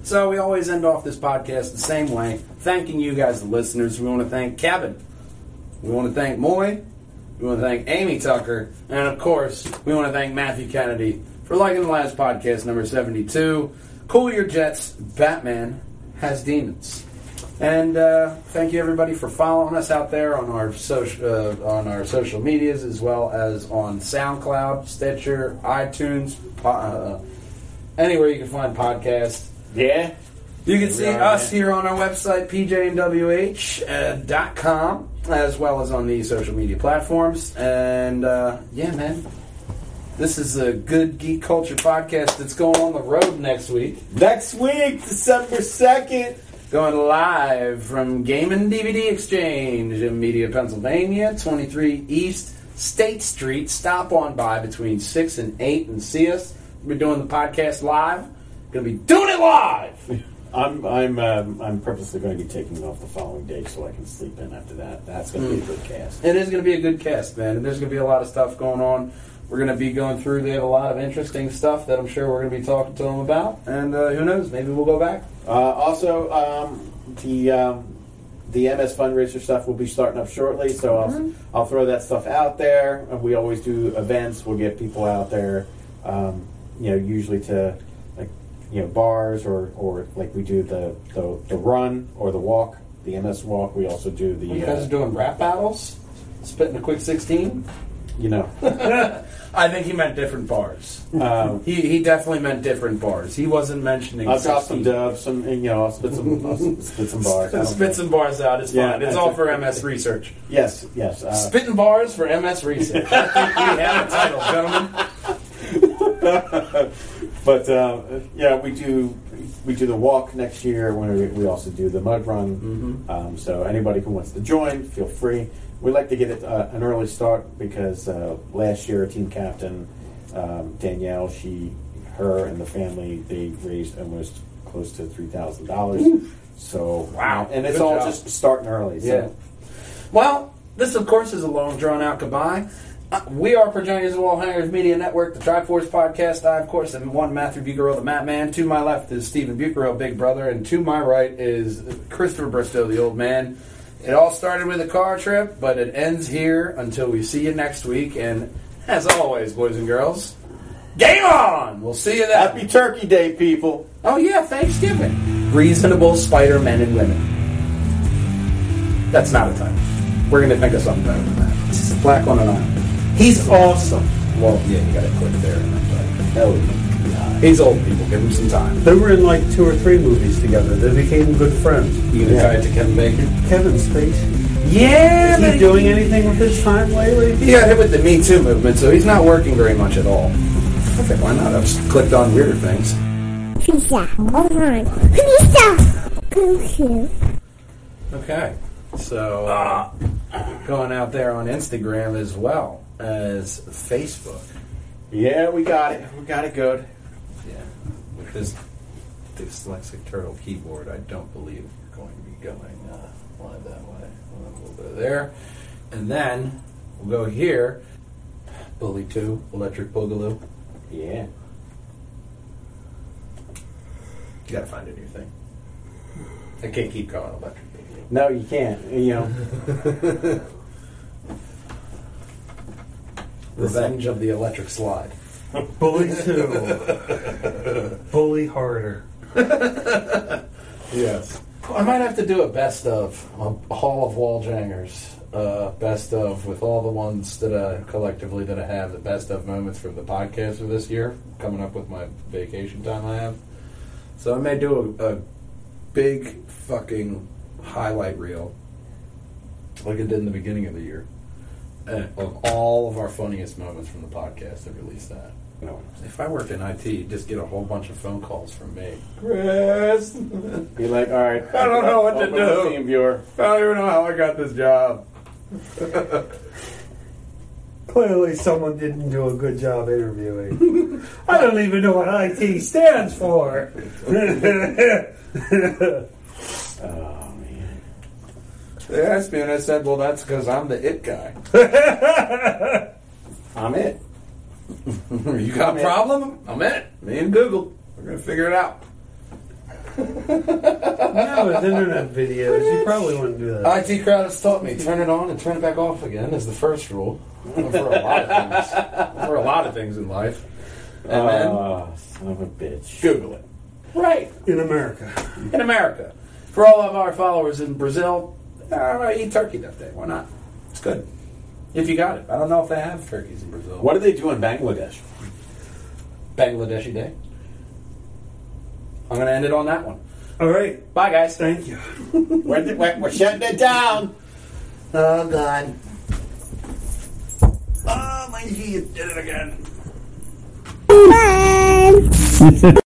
So we always end off this podcast the same way, thanking you guys, the listeners. We want to thank Kevin. We want to thank Moy. We want to thank Amy Tucker. And of course, we want to thank Matthew Kennedy for liking the last podcast, number 72. Cool Your Jets, Batman has demons. And uh, thank you everybody for following us out there on our social uh, on our social medias as well as on SoundCloud, Stitcher, iTunes, uh, anywhere you can find podcasts. Yeah. You can see are, us man. here on our website, pjnwh.com, as well as on the social media platforms. And uh, yeah, man, this is a good geek culture podcast that's going on the road next week. Next week, December second. Going live from Game and DVD Exchange in Media, Pennsylvania, 23 East State Street. Stop on by between 6 and 8 and see us. We're doing the podcast live. Going to be doing it live! *laughs* I'm I'm um, I'm purposely going to be taking off the following day so I can sleep in after that. That's going to be a good cast. It is going to be a good cast, man. And there's going to be a lot of stuff going on. We're going to be going through. They have a lot of interesting stuff that I'm sure we're going to be talking to them about. And uh, who knows? Maybe we'll go back. Uh, also, um, the um, the MS fundraiser stuff will be starting up shortly, so I'll Mm-hmm. I'll throw that stuff out there. We always do events. We'll get people out there. Um, you know, usually to like you know bars or or like we do the the, the run or the walk, the MS walk. We also do the You guys uh, are doing rap battles? Spitting a quick 16? You know. *laughs* I think he meant different bars. Um, He, he definitely meant different bars. He wasn't mentioning. I'll drop some 16. dubs, some you know, I'll spit some, I'll spit some *laughs* bars. I don't Spit some bars out. It's Yeah, fine. It's that's all for MS research. Yes, yes. Uh, Spitting bars for MS research. I think we have a title, gentlemen. *laughs* but uh, yeah, we do we do the walk next year. When we, we also do the mud run. Um, so anybody who wants to join, feel free. We like to get it uh, an early start because uh, last year, a team captain um, Danielle, she, her, and the family they raised almost close to three thousand dollars. So Wow. and it's Good all job. just starting early. So. Yeah. Well, this, of course, is a long, drawn out goodbye. Uh, we are Progenitors of Wall Hangers Media Network, the Try-Force Podcast. I, of course, am one Matthew Bucaro, the Mattman. To my left is Stephen Bucaro, Big Brother, and to my right is Christopher Bristow, the Old Man. It all started with a car trip, but it ends here until we see you next week. And as always, boys and girls, game on! We'll see you then. Happy Turkey Day, people! Oh yeah, Thanksgiving. Reasonable Spider Men and women. That's not a title. We're gonna think of something better than that. Black on an island. He's awesome. Well, yeah, you gotta click there and then Oh, play. He's old people. Give him some time. They were in like two or three movies together. They became good friends. You gonna Yeah. try it to Kevin Bacon? Kevin Spacey. Yeah, Is he doing anything with his time lately? He got hit with the Me Too movement, so he's not working very much at all. Okay, why not? I've clicked on weirder things. Pizza. Hold on. Pizza. Thank you. Okay. So, uh, going out there on Instagram as well as Facebook. yeah, we got it. We got it good. Yeah. With this dyslexic turtle keyboard, I don't believe we're going to be going uh, live that way. We'll go there. And then we'll go here. Bully 2, Electric Boogaloo. Yeah. You gotta find a new thing. I can't keep going Electric Boogaloo. No, you can't. You know. *laughs* Revenge of the Electric Slide. Bully two. *laughs* Bully harder. *laughs* Yes. I might have to do a best of a Hall of Wall Jangers. Uh, best of with all the ones that uh, collectively that I have the best of moments from the podcast for this year. Coming up with my vacation time I have. So I may do a, a big fucking highlight reel, like I did in the beginning of the year, uh, of all of our funniest moments from the podcast. and release that. You know. If I worked in IT, you'd just get a whole bunch of phone calls from me. Chris. Be like, all right. I don't know what to do. Team viewer. I don't even know how I got this job. *laughs* Clearly, someone didn't do a good job interviewing. *laughs* I don't even know what IT stands for. *laughs* Oh man. They asked me, and I said, "Well, that's because I'm the it guy." I'm it. *laughs* you got a I'm it. problem? I'm it. Me and Google. We're gonna figure it out. *laughs* no, it's internet videos, you probably wouldn't do that. IT crowd has taught me turn it on and turn it back off again is the first rule for a lot of things. For a lot of things in life. And then Oh, son of a bitch. Google it. Right. In America. in America. For all of our followers in Brazil, uh, eat turkey that day. Why not? It's good. If you got it. I don't know if they have turkeys in Brazil. What do they do in Bangladesh? Bangladeshi Day? I'm going to end it on that one. All right. Bye, guys. Thank you. *laughs* We're, we're, we're shutting it down. Oh, God. Oh, my, you did it again. Bye. *laughs*